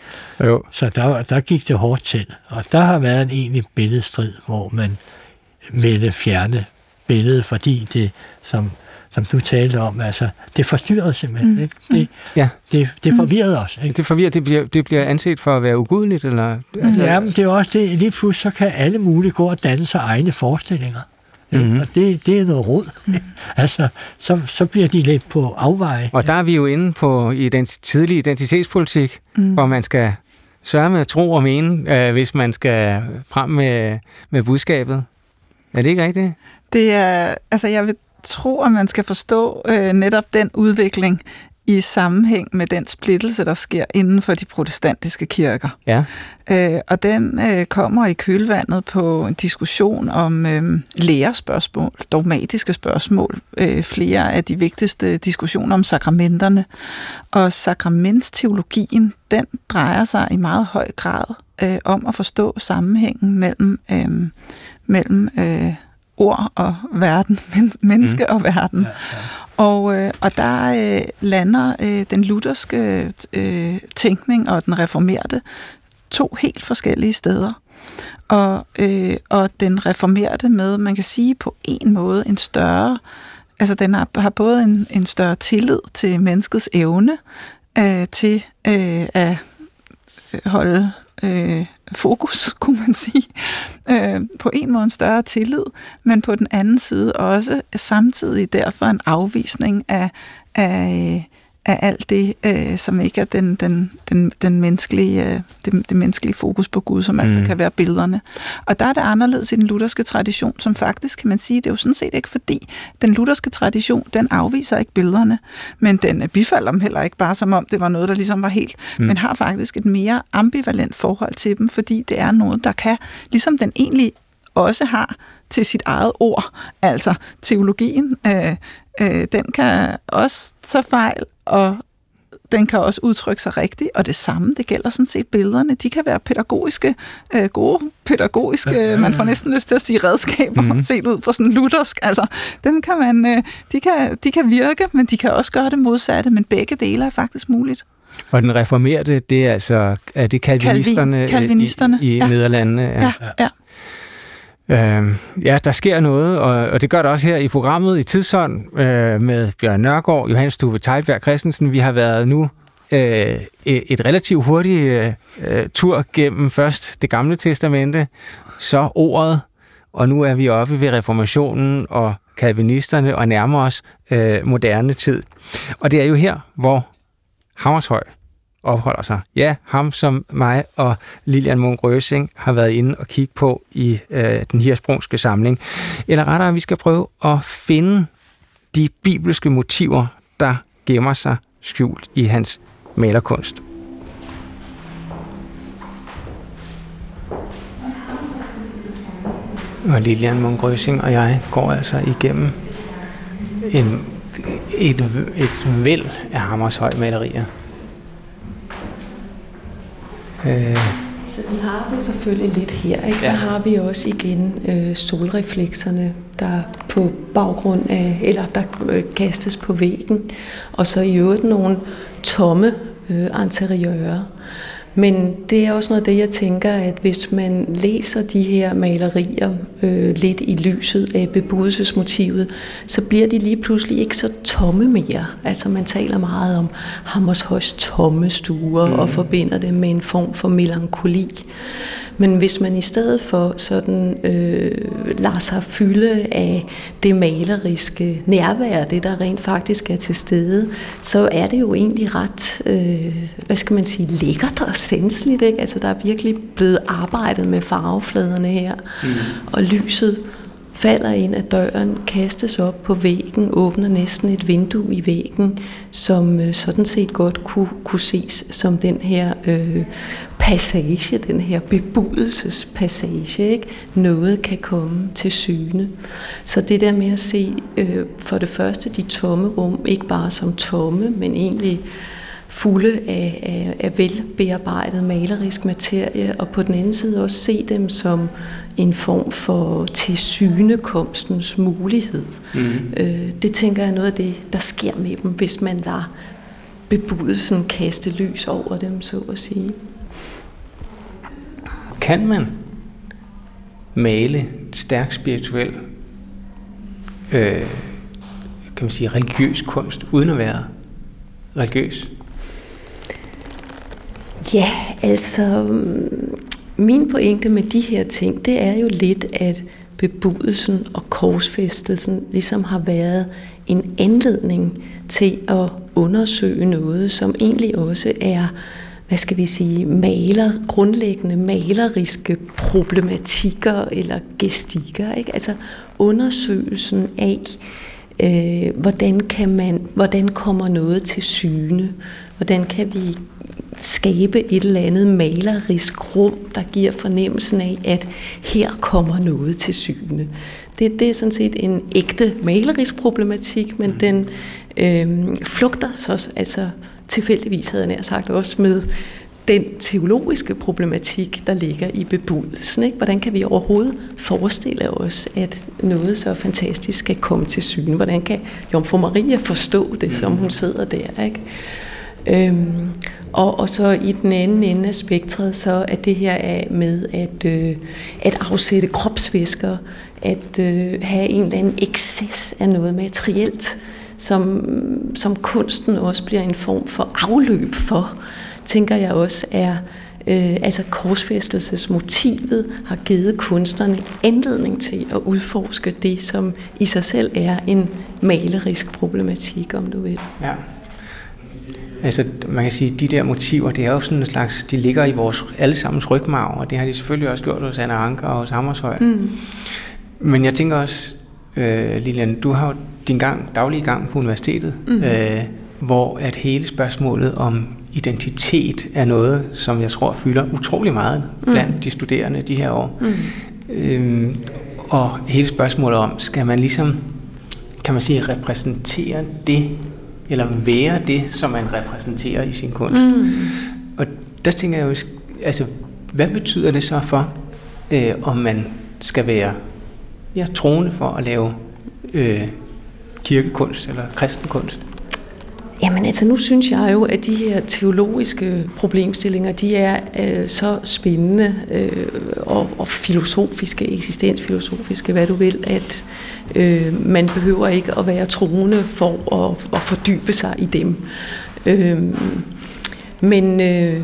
Jo. Så der, der gik det hårdt til. Og der har været en egentlig billedstrid, hvor man ville fjerne billedet, fordi det, som, som du talte om, altså, det forstyrrede simpelthen. Ikke? Det, Ja. det, det forvirrede os. Ikke? Det forvirrer, det bliver, det bliver anset for at være ugudeligt, eller... Altså, ja, men det er også det, lige pludselig så kan alle mulige gå og danne sig egne forestillinger. Mhm. Mm-hmm. Og det, det er noget råd. (laughs) altså, så, så bliver de lidt på afveje. Og der er vi jo inde på identi- tidlig identitetspolitik, mm. hvor man skal sørge med at tro og mene, øh, hvis man skal frem med, med budskabet. Er det ikke rigtigt? Det er, altså jeg vil tro, at man skal forstå øh, netop den udvikling i sammenhæng med den splittelse, der sker inden for de protestantiske kirker. Ja. Øh, og den øh, kommer i kølvandet på en diskussion om øh, lærespørgsmål, dogmatiske spørgsmål, øh, flere af de vigtigste diskussioner om sakramenterne. Og sakramentsteologien, den drejer sig i meget høj grad øh, om at forstå sammenhængen mellem, øh, mellem øh, ord og verden, (laughs) men, menneske mm. og verden. Ja, ja. Og, øh, og der øh, lander øh, den lutherske øh, tænkning og den reformerte to helt forskellige steder. Og, øh, og den reformerte med, man kan sige på en måde, en større, altså den har, har både en, en større tillid til menneskets evne øh, til øh, at holde øh, fokus, (laughs) kunne man sige. Øh, på en måde en større tillid, men på den anden side også samtidig derfor en afvisning af, af, af alt det, øh, som ikke er den, den, den, den menneskelige, øh, det, det menneskelige fokus på Gud, som mm. altså kan være billederne. Og der er det anderledes i den lutherske tradition, som faktisk kan man sige, det er jo sådan set ikke fordi, den lutherske tradition, den afviser ikke billederne, men den bifalder dem heller ikke bare som om det var noget, der ligesom var helt, mm. men har faktisk et mere ambivalent forhold til dem, fordi det er noget, der kan, ligesom den egentlig også har til sit eget ord, altså teologien, øh, øh, den kan også tage fejl, og den kan også udtrykke sig rigtigt, og det samme, det gælder sådan set billederne. De kan være pædagogiske, øh, gode pædagogiske, ja, ja, ja. man får næsten lyst til at sige redskaber, mm-hmm. (laughs) set ud fra sådan luthersk. Altså, dem kan man, øh, de, kan, de kan virke, men de kan også gøre det modsatte, men begge dele er faktisk muligt. Og den reformerte, det er altså, er det kalvinisterne, Calvin, kalvinisterne i, i ja. Nederlandene? Ja, ja. ja. Øh, ja, der sker noget, og, og det gør det også her i programmet i Tidsånd øh, med Bjørn Nørgaard, Johannes Tuve Teilberg Christensen. Vi har været nu øh, et relativt hurtigt øh, øh, tur gennem først det gamle testamente, så ordet, og nu er vi oppe ved reformationen og kalvinisterne og nærmer os øh, moderne tid. Og det er jo her, hvor Hammershøj opholder sig. Ja, ham som mig og Lilian Munk Røsing har været inde og kigge på i øh, den hirsprungske samling. Eller rettere, vi skal prøve at finde de bibelske motiver, der gemmer sig skjult i hans malerkunst. Og Lilian Munk Røsing og jeg går altså igennem en, et, et væld af Hammershøj malerier. Øh. Så vi har det selvfølgelig lidt her. Ikke? Ja. Der har vi også igen øh, solreflekserne, der på baggrund af, eller der øh, kastes på væggen, og så i øvrigt nogle tomme øh, interiører. Men det er også noget af det, jeg tænker, at hvis man læser de her malerier øh, lidt i lyset af bebudelsesmotivet, så bliver de lige pludselig ikke så tomme mere. Altså man taler meget om Hammershøjs tomme stuer mm. og forbinder det med en form for melankoli. Men hvis man i stedet for sådan øh, lader sig fylde af det maleriske nærvær, det der rent faktisk er til stede, så er det jo egentlig ret, øh, hvad skal man sige, lækkert og sensligt. Ikke? Altså der er virkelig blevet arbejdet med farvefladerne her, mm. og lyset falder ind ad døren, kastes op på væggen, åbner næsten et vindue i væggen, som øh, sådan set godt kunne, kunne ses som den her øh, passage, den her bebudelsespassage. Ikke? Noget kan komme til syne. Så det der med at se øh, for det første de tomme rum, ikke bare som tomme, men egentlig fulde af, af, af velbearbejdet malerisk materie, og på den anden side også se dem som en form for tilsynekomstens mulighed. Mm. Øh, det tænker jeg er noget af det, der sker med dem, hvis man lader bebudelsen kaste lys over dem, så at sige. Kan man male stærk spirituel, øh, kan man sige, religiøs kunst, uden at være religiøs? Ja, altså mm, min pointe med de her ting, det er jo lidt, at bebudelsen og korsfæstelsen ligesom har været en anledning til at undersøge noget, som egentlig også er, hvad skal vi sige, maler, grundlæggende maleriske problematikker eller gestikker. Ikke? Altså undersøgelsen af, øh, hvordan, kan man, hvordan kommer noget til syne, hvordan kan vi skabe et eller andet malerisk rum, der giver fornemmelsen af, at her kommer noget til syne. Det, det er sådan set en ægte malerisk problematik, men mm. den øh, flugter så altså tilfældigvis, havde jeg nær sagt, også med den teologiske problematik, der ligger i bebudelsen. Ikke? Hvordan kan vi overhovedet forestille os, at noget så fantastisk skal komme til syne? Hvordan kan Jomfru Maria forstå det, som hun sidder der? Ikke? Øhm, og, og så i den anden ende af spektret, så er det her af med at, øh, at afsætte kropsvæsker, at øh, have en eller anden excess af noget materielt, som, som kunsten også bliver en form for afløb for, tænker jeg også er, øh, altså korsfæstelsesmotivet har givet kunstnerne anledning til at udforske det, som i sig selv er en malerisk problematik, om du vil. Ja. Altså, man kan sige, at de der motiver, det er jo sådan en slags, de ligger i vores allesammens rygmarv, og det har de selvfølgelig også gjort hos Anna Anker og hos Hammershøj. Mm. Men jeg tænker også, øh, Lilian, du har jo din gang, daglige gang på universitetet, mm. øh, hvor at hele spørgsmålet om identitet er noget, som jeg tror fylder utrolig meget blandt mm. de studerende de her år. Mm. Øhm, og hele spørgsmålet om, skal man ligesom, kan man sige, repræsentere det, eller være det, som man repræsenterer i sin kunst. Mm. Og der tænker jeg jo, altså, hvad betyder det så for, øh, om man skal være ja, troende for at lave øh, kirkekunst eller kristenkunst? Jamen altså, nu synes jeg jo, at de her teologiske problemstillinger, de er øh, så spændende øh, og, og filosofiske, eksistensfilosofiske, hvad du vil, at øh, man behøver ikke at være troende for at, at fordybe sig i dem. Øh, men... Øh,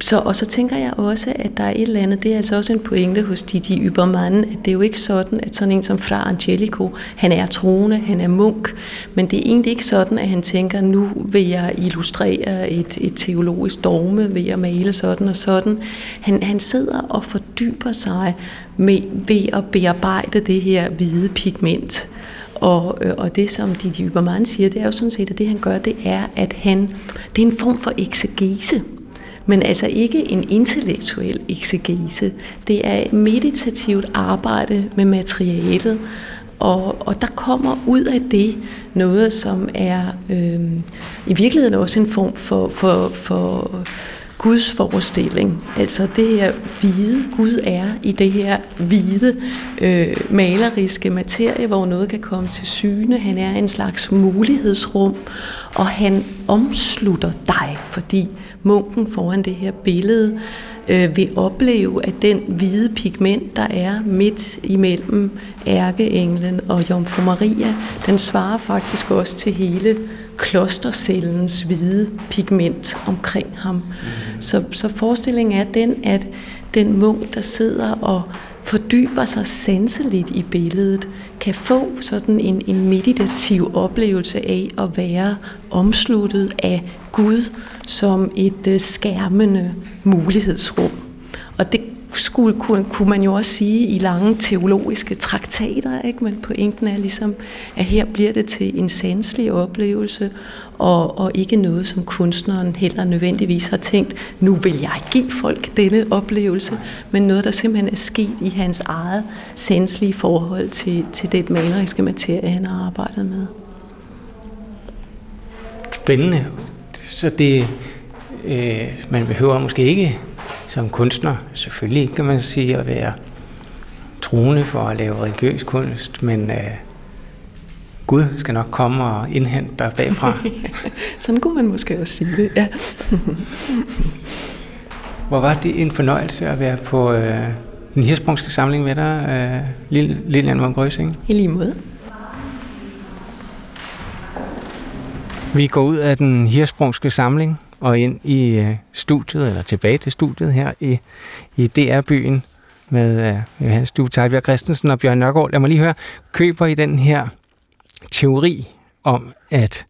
så, og så tænker jeg også, at der er et eller andet, det er altså også en pointe hos Didi Ybermann, at det er jo ikke sådan, at sådan en som Fra Angelico, han er troende, han er munk, men det er egentlig ikke sådan, at han tænker, nu vil jeg illustrere et, et teologisk dogme ved at male sådan og sådan. Han, han sidder og fordyber sig med, ved at bearbejde det her hvide pigment. Og, øh, og det, som Didi Ybermann siger, det er jo sådan set, at det han gør, det er, at han, det er en form for eksegese men altså ikke en intellektuel eksegese. Det er meditativt arbejde med materialet, og, og der kommer ud af det noget, som er øh, i virkeligheden også en form for, for, for Guds forestilling. Altså det her hvide, Gud er i det her hvide øh, maleriske materie, hvor noget kan komme til syne. Han er en slags mulighedsrum, og han omslutter dig, fordi munken foran det her billede øh, vil opleve, at den hvide pigment, der er midt imellem ærkeenglen og Jomfru Maria, den svarer faktisk også til hele klostercellens hvide pigment omkring ham. Mm. Så, så forestillingen er den, at den munk, der sidder og fordyber sig sanseligt i billedet, kan få sådan en, en meditativ oplevelse af at være omsluttet af Gud som et øh, skærmende mulighedsrum. Og det skulle, kunne, kunne man jo også sige i lange teologiske traktater, ikke? men pointen er ligesom, at her bliver det til en sanselig oplevelse, og, og ikke noget, som kunstneren heller nødvendigvis har tænkt, nu vil jeg give folk denne oplevelse, men noget, der simpelthen er sket i hans eget sanslige forhold til, til det maleriske materie, han har arbejdet med. Spændende. Så det, øh, man behøver måske ikke som kunstner, selvfølgelig kan man sige at være troende for at lave religiøs kunst, men øh, Gud skal nok komme og indhente dig bagfra. (laughs) Sådan kunne man måske også sige det, ja. (laughs) Hvor var det en fornøjelse at være på øh, den hirsprungske samling med dig, øh, Lilian von Grøsing? I lige måde. Vi går ud af den hirsprungske samling og ind i øh, studiet, eller tilbage til studiet her i, i DR-byen med øh, Johannes Due Tejbjerg Christensen og Bjørn Nørgaard. Lad mig lige høre, køber I den her teori om, at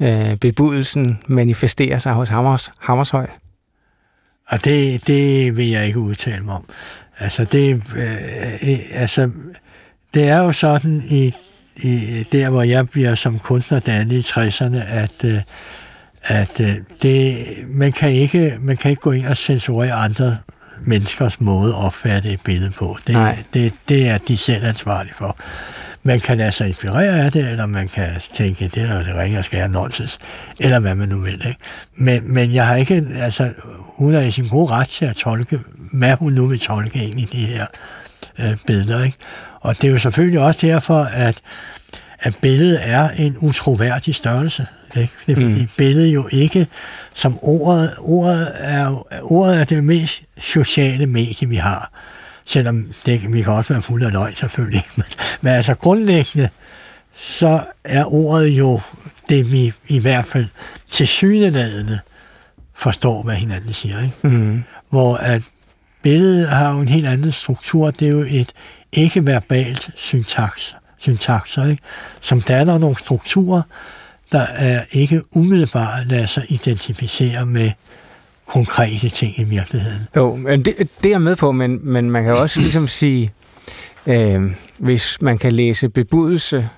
øh, bebudelsen manifesterer sig hos Hammers, Hammershøj? Og det, det vil jeg ikke udtale mig om. Altså, det, øh, øh, altså, det er jo sådan i, i der, hvor jeg bliver som kunstner dannet i 60'erne, at, øh, at øh, det, man, kan ikke, man kan ikke gå ind og censurere andre menneskers måde at opfatte et billede på. Det, det, det er de selv ansvarlige for. Man kan lade sig inspirere af det, eller man kan tænke, det er det ringe og skære nonsens, eller hvad man nu vil. Ikke? Men, men jeg har ikke, altså, hun er i sin gode ret til at tolke, hvad hun nu vil tolke ind i de her øh, billeder. Ikke? Og det er jo selvfølgelig også derfor, at, at billedet er en utroværdig størrelse. Ikke? Det fordi mm. billedet jo ikke, som ordet, ordet er, ordet er det mest sociale medie, vi har selvom det, vi kan også være fuld af løg selvfølgelig. (laughs) Men, men altså grundlæggende, så er ordet jo det, vi i hvert fald til syneladende forstår, hvad hinanden siger. Ikke? Mm. Hvor at billedet har jo en helt anden struktur. Det er jo et ikke-verbalt syntaks, syntakser, ikke? som danner nogle strukturer, der er ikke umiddelbart lader sig identificere med konkrete ting i virkeligheden. Jo, men det, det er jeg med på, men, men man kan også ligesom sige, øh, hvis man kan læse bebudelse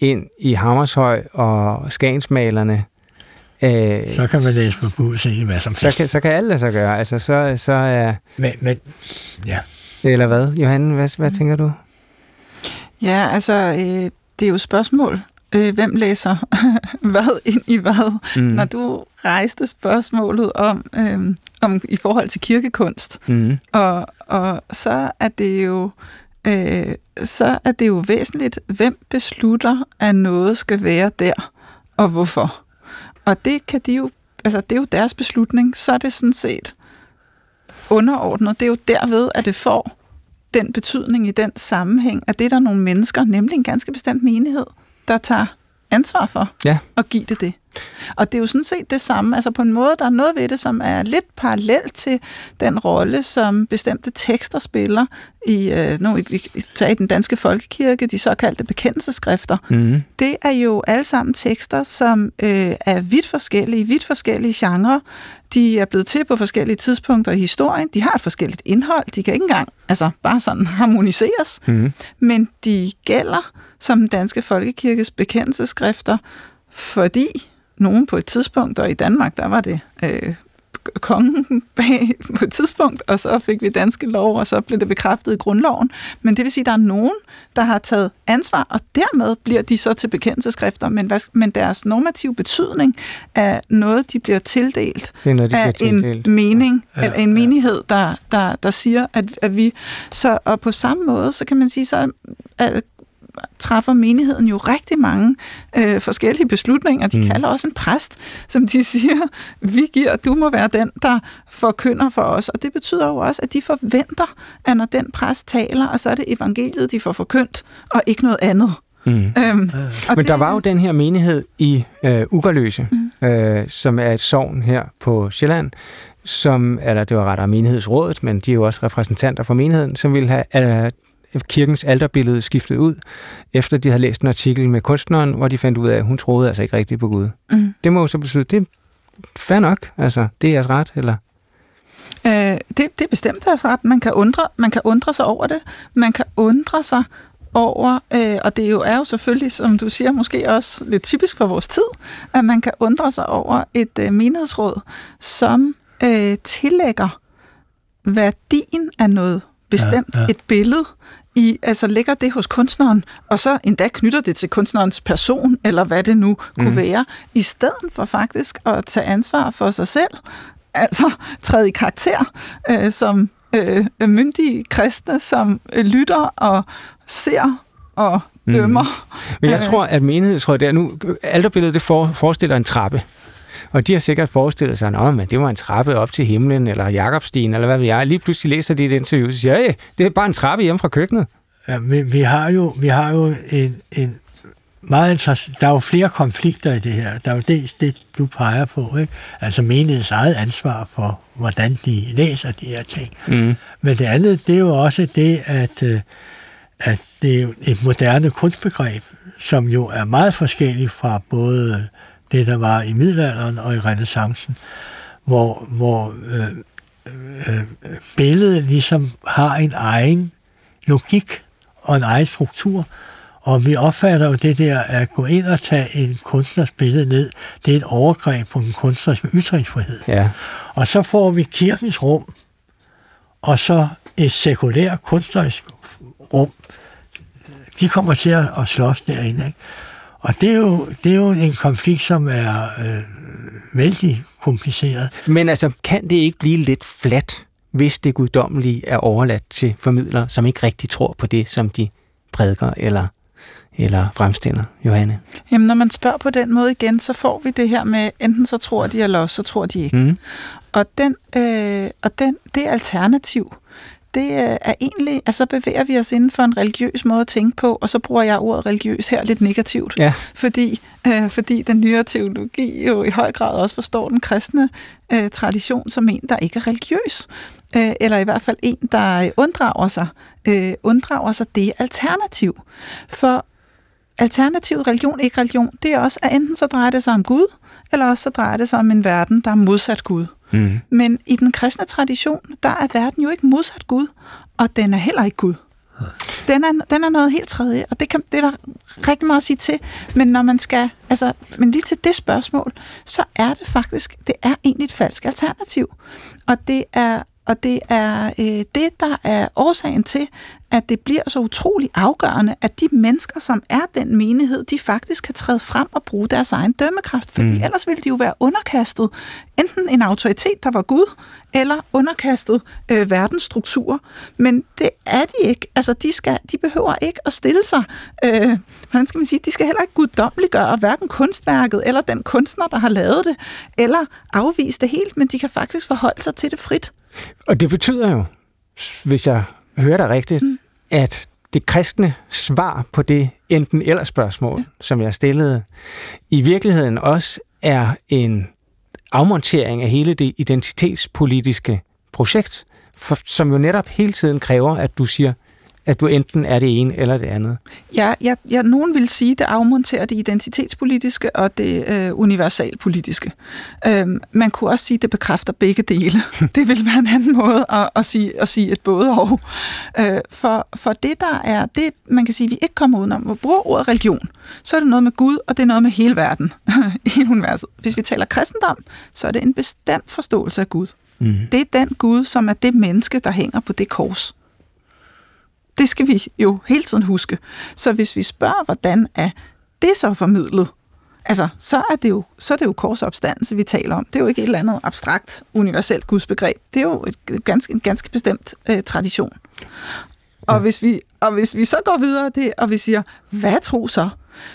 ind i Hammershøj og Skagensmalerne, øh, så kan man læse bebudelse ind i hvad som helst. Så kan, så kan alle lade sig gøre. Altså, så, så er... Men, men, ja. Eller hvad? Johanne, hvad, hvad tænker du? Ja, altså, øh, det er jo spørgsmål øh, hvem læser (laughs) hvad ind i hvad. Mm. Når du rejste spørgsmålet om, øh, om i forhold til kirkekunst, mm. og, og så er det jo øh, så er det jo væsentligt, hvem beslutter, at noget skal være der, og hvorfor. Og det kan de jo, altså det er jo deres beslutning, så er det sådan set underordnet. Det er jo derved, at det får den betydning i den sammenhæng, at det er der nogle mennesker, nemlig en ganske bestemt menighed, der tager ansvar for ja. at give det det. Og det er jo sådan set det samme. Altså på en måde, der er noget ved det, som er lidt parallelt til den rolle, som bestemte tekster spiller i, øh, nu vi tager i den danske folkekirke, de såkaldte bekendelseskrifter. Mm. Det er jo alle sammen tekster, som øh, er vidt forskellige, vidt forskellige genrer. De er blevet til på forskellige tidspunkter i historien. De har et forskelligt indhold. De kan ikke engang altså, bare sådan (laughs) harmoniseres. Mm. Men de gælder som den danske folkekirkes bekendelseskrifter, fordi nogen på et tidspunkt, og i Danmark, der var det øh, kongen (laughs) bag på et tidspunkt, og så fik vi danske lov, og så blev det bekræftet i grundloven. Men det vil sige, at der er nogen, der har taget ansvar, og dermed bliver de så til bekendelseskrifter, men, men deres normative betydning er noget, de bliver tildelt det noget, de af bliver tildelt. en mening, ja, eller en menighed, der, der, der siger, at, at vi... Så, og på samme måde, så kan man sige, så at træffer menigheden jo rigtig mange øh, forskellige beslutninger. De mm. kalder også en præst, som de (laughs) siger, vi giver, du må være den, der forkynder for os. Og det betyder jo også, at de forventer, at når den præst taler, og så er det evangeliet, de får forkyndt, og ikke noget andet. Mm. Øhm, Men det, der var jo den her menighed i øh, Ugerløse, mm. øh, som er et sovn her på Sjælland, som, eller det var rettere menighedsrådet, men de er jo også repræsentanter for menigheden, som ville have øh, kirkens alterbillede skiftet ud, efter de havde læst en artikel med kunstneren, hvor de fandt ud af, at hun troede altså ikke rigtigt på Gud. Mm. Det må jo så betyde, det er fair nok, altså, det er jeres ret, eller? Øh, det, det er bestemt deres ret. Man kan, undre, man kan undre sig over det. Man kan undre sig over, øh, og det jo er jo selvfølgelig, som du siger, måske også lidt typisk for vores tid, at man kan undre sig over et øh, menighedsråd, som øh, tillægger værdien af noget bestemt, ja, ja. et billede, i, altså lægger det hos kunstneren, og så endda knytter det til kunstnerens person, eller hvad det nu mm. kunne mhm. være, i stedet for faktisk at tage ansvar for sig selv, altså træde i karakter øh, som øh, myndige kristne, som øh, lytter og ser og mhm. dømmer. Mm. Men jeg øh. tror, at menighedsrådet der nu, alterbilledet det for, forestiller en trappe. Og de har sikkert forestillet sig, at det var en trappe op til himlen, eller Jakobstien, eller hvad ved jeg. Lige pludselig læser de et interview, og siger, hey, det er bare en trappe hjemme fra køkkenet. Ja, vi, vi, har jo, vi har jo en, en meget interessant... Der er jo flere konflikter i det her. Der er jo dels det, du peger på, ikke? altså menighedens eget ansvar for, hvordan de læser de her ting. Mm. Men det andet, det er jo også det, at, øh, at det er et moderne kunstbegreb, som jo er meget forskelligt fra både det, der var i middelalderen og i renaissancen, hvor, hvor øh, øh, billedet ligesom har en egen logik og en egen struktur, og vi opfatter jo det der at gå ind og tage en kunstners billede ned, det er et overgreb på en kunstners ytringsfrihed. Ja. Og så får vi kirkens rum, og så et sekulært kunstnerisk rum. De kommer til at slås derinde. Ikke? Og det er, jo, det er jo en konflikt, som er øh, vældig kompliceret. Men altså, kan det ikke blive lidt fladt, hvis det guddommelige er overladt til formidlere, som ikke rigtig tror på det, som de prædiker eller eller fremstiller, Johanne? Jamen, når man spørger på den måde igen, så får vi det her med, enten så tror de, eller også så tror de ikke. Mm. Og, den, øh, og den, det alternativ, det er egentlig, altså bevæger vi os inden for en religiøs måde at tænke på, og så bruger jeg ordet religiøs her lidt negativt, ja. fordi, øh, fordi den nyere teologi jo i høj grad også forstår den kristne øh, tradition som en, der ikke er religiøs, øh, eller i hvert fald en, der unddrager sig, øh, unddrager sig det alternativ. For alternativ religion, ikke religion, det er også, at enten så drejer det sig om Gud, eller også så drejer det sig om en verden, der er modsat Gud. Mm. Men i den kristne tradition, der er verden jo ikke modsat Gud, og den er heller ikke Gud. Den er, den er noget helt tredje, og det, kan, det er der rigtig meget at sige til. Men når man skal, altså, men lige til det spørgsmål, så er det faktisk, det er egentlig et falsk alternativ. Og det er og det er øh, det, der er årsagen til, at det bliver så utrolig afgørende, at de mennesker, som er den menighed, de faktisk kan træde frem og bruge deres egen dømmekraft. Fordi mm. ellers ville de jo være underkastet enten en autoritet, der var Gud, eller underkastet øh, verdensstrukturer. Men det er de ikke. Altså, de, skal, de behøver ikke at stille sig, øh, hvordan skal man sige, de skal heller ikke guddommeliggøre hverken kunstværket, eller den kunstner, der har lavet det, eller afvise det helt, men de kan faktisk forholde sig til det frit. Og det betyder jo, hvis jeg hører dig rigtigt, mm. at det kristne svar på det enten eller spørgsmål, ja. som jeg stillede, i virkeligheden også er en afmontering af hele det identitetspolitiske projekt, for, som jo netop hele tiden kræver, at du siger, at du enten er det ene eller det andet. Ja, ja, ja nogen vil sige, at det afmonterer det identitetspolitiske og det øh, universalpolitiske. Øhm, man kunne også sige, at det bekræfter begge dele. (laughs) det vil være en anden måde at, at, sige, at sige et både og. Øh, for, for det, der er, det man kan sige, vi ikke kommer udenom, at bruge ordet religion, så er det noget med Gud, og det er noget med hele verden (laughs) i universet. Hvis vi taler kristendom, så er det en bestemt forståelse af Gud. Mm. Det er den Gud, som er det menneske, der hænger på det kors. Det skal vi jo hele tiden huske. Så hvis vi spørger, hvordan er det så formidlet, altså, så er det jo, så er det jo korsopstandelse, vi taler om. Det er jo ikke et eller andet abstrakt, universelt gudsbegreb. Det er jo et ganske, en ganske bestemt øh, tradition. Og, hvis vi, og hvis vi så går videre det, og vi siger, hvad tro så?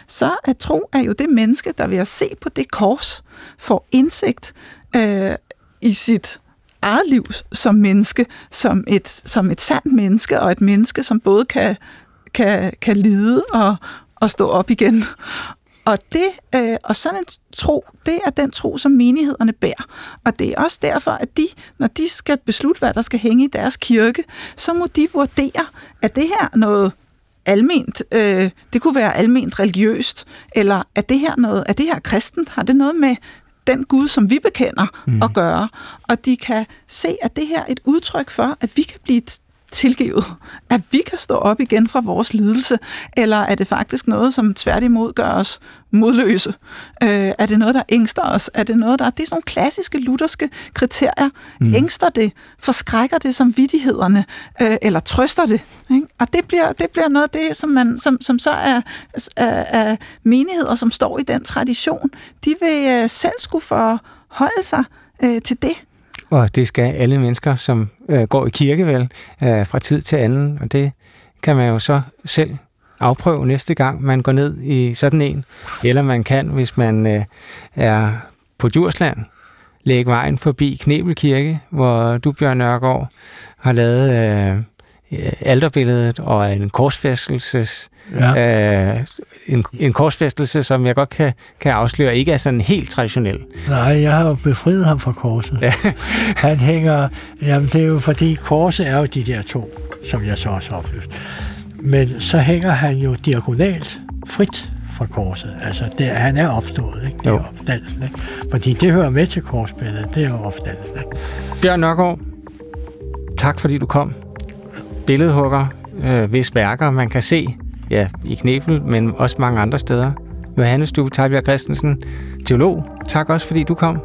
Så er tro er jo det menneske, der ved at se på det kors, får indsigt øh, i sit eget liv som menneske, som et, som et sandt menneske, og et menneske, som både kan, kan, kan lide og, og stå op igen. Og, det, øh, og sådan en tro, det er den tro, som menighederne bærer. Og det er også derfor, at de, når de skal beslutte, hvad der skal hænge i deres kirke, så må de vurdere, at det her noget alment, øh, det kunne være alment religiøst, eller er det her noget, er det her kristent? Har det noget med den Gud, som vi bekender, mm. at gøre? Og de kan se, at det her er et udtryk for, at vi kan blive tilgivet, at vi kan stå op igen fra vores lidelse, eller er det faktisk noget, som tværtimod gør os modløse? Øh, er det noget, der ængster os? Er det noget, der... Det er sådan nogle klassiske lutherske kriterier. Mm. Ængster det? Forskrækker det som vidighederne? Øh, eller trøster det? Ikke? Og det bliver, det bliver noget af det, som, man, som, som så er, er, er menigheder, som står i den tradition. De vil øh, selv skulle forholde sig øh, til det. Og det skal alle mennesker, som øh, går i kirke vel, øh, fra tid til anden. Og det kan man jo så selv afprøve næste gang, man går ned i sådan en. Eller man kan, hvis man øh, er på Djursland, lægge vejen forbi Knebelkirke, hvor du, Bjørn Nørgaard, har lavet øh, alterbilledet og en korsfæstelses ja. øh, en, en korsfæstelse, som jeg godt kan, kan afsløre, ikke er sådan helt traditionel. Nej, jeg har jo befriet ham fra korset. Ja. (laughs) Han hænger, jamen det er jo fordi korset er jo de der to, som jeg så også opløst. Men så hænger han jo diagonalt frit fra korset. Altså, det, han er opstået, ikke? Det er jo. opstandelsen, ikke? Fordi det hører med til korsbilledet, det er jo opstandelsen, ikke? Bjørn Nørgaard, tak fordi du kom. Billedhugger, øh, hvis værker man kan se ja, i Knebel, men også mange andre steder. Johannes Dube Tejbjerg Christensen, teolog. Tak også, fordi du kom.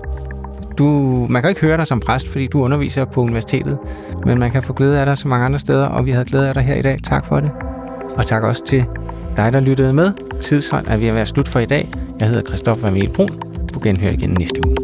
Du, man kan ikke høre dig som præst, fordi du underviser på universitetet, men man kan få glæde af dig så mange andre steder, og vi havde glæde af dig her i dag. Tak for det. Og tak også til dig, der lyttede med. Tidshånd er ved at være slut for i dag. Jeg hedder Christoffer Emil Brun. Du genhører igen næste uge.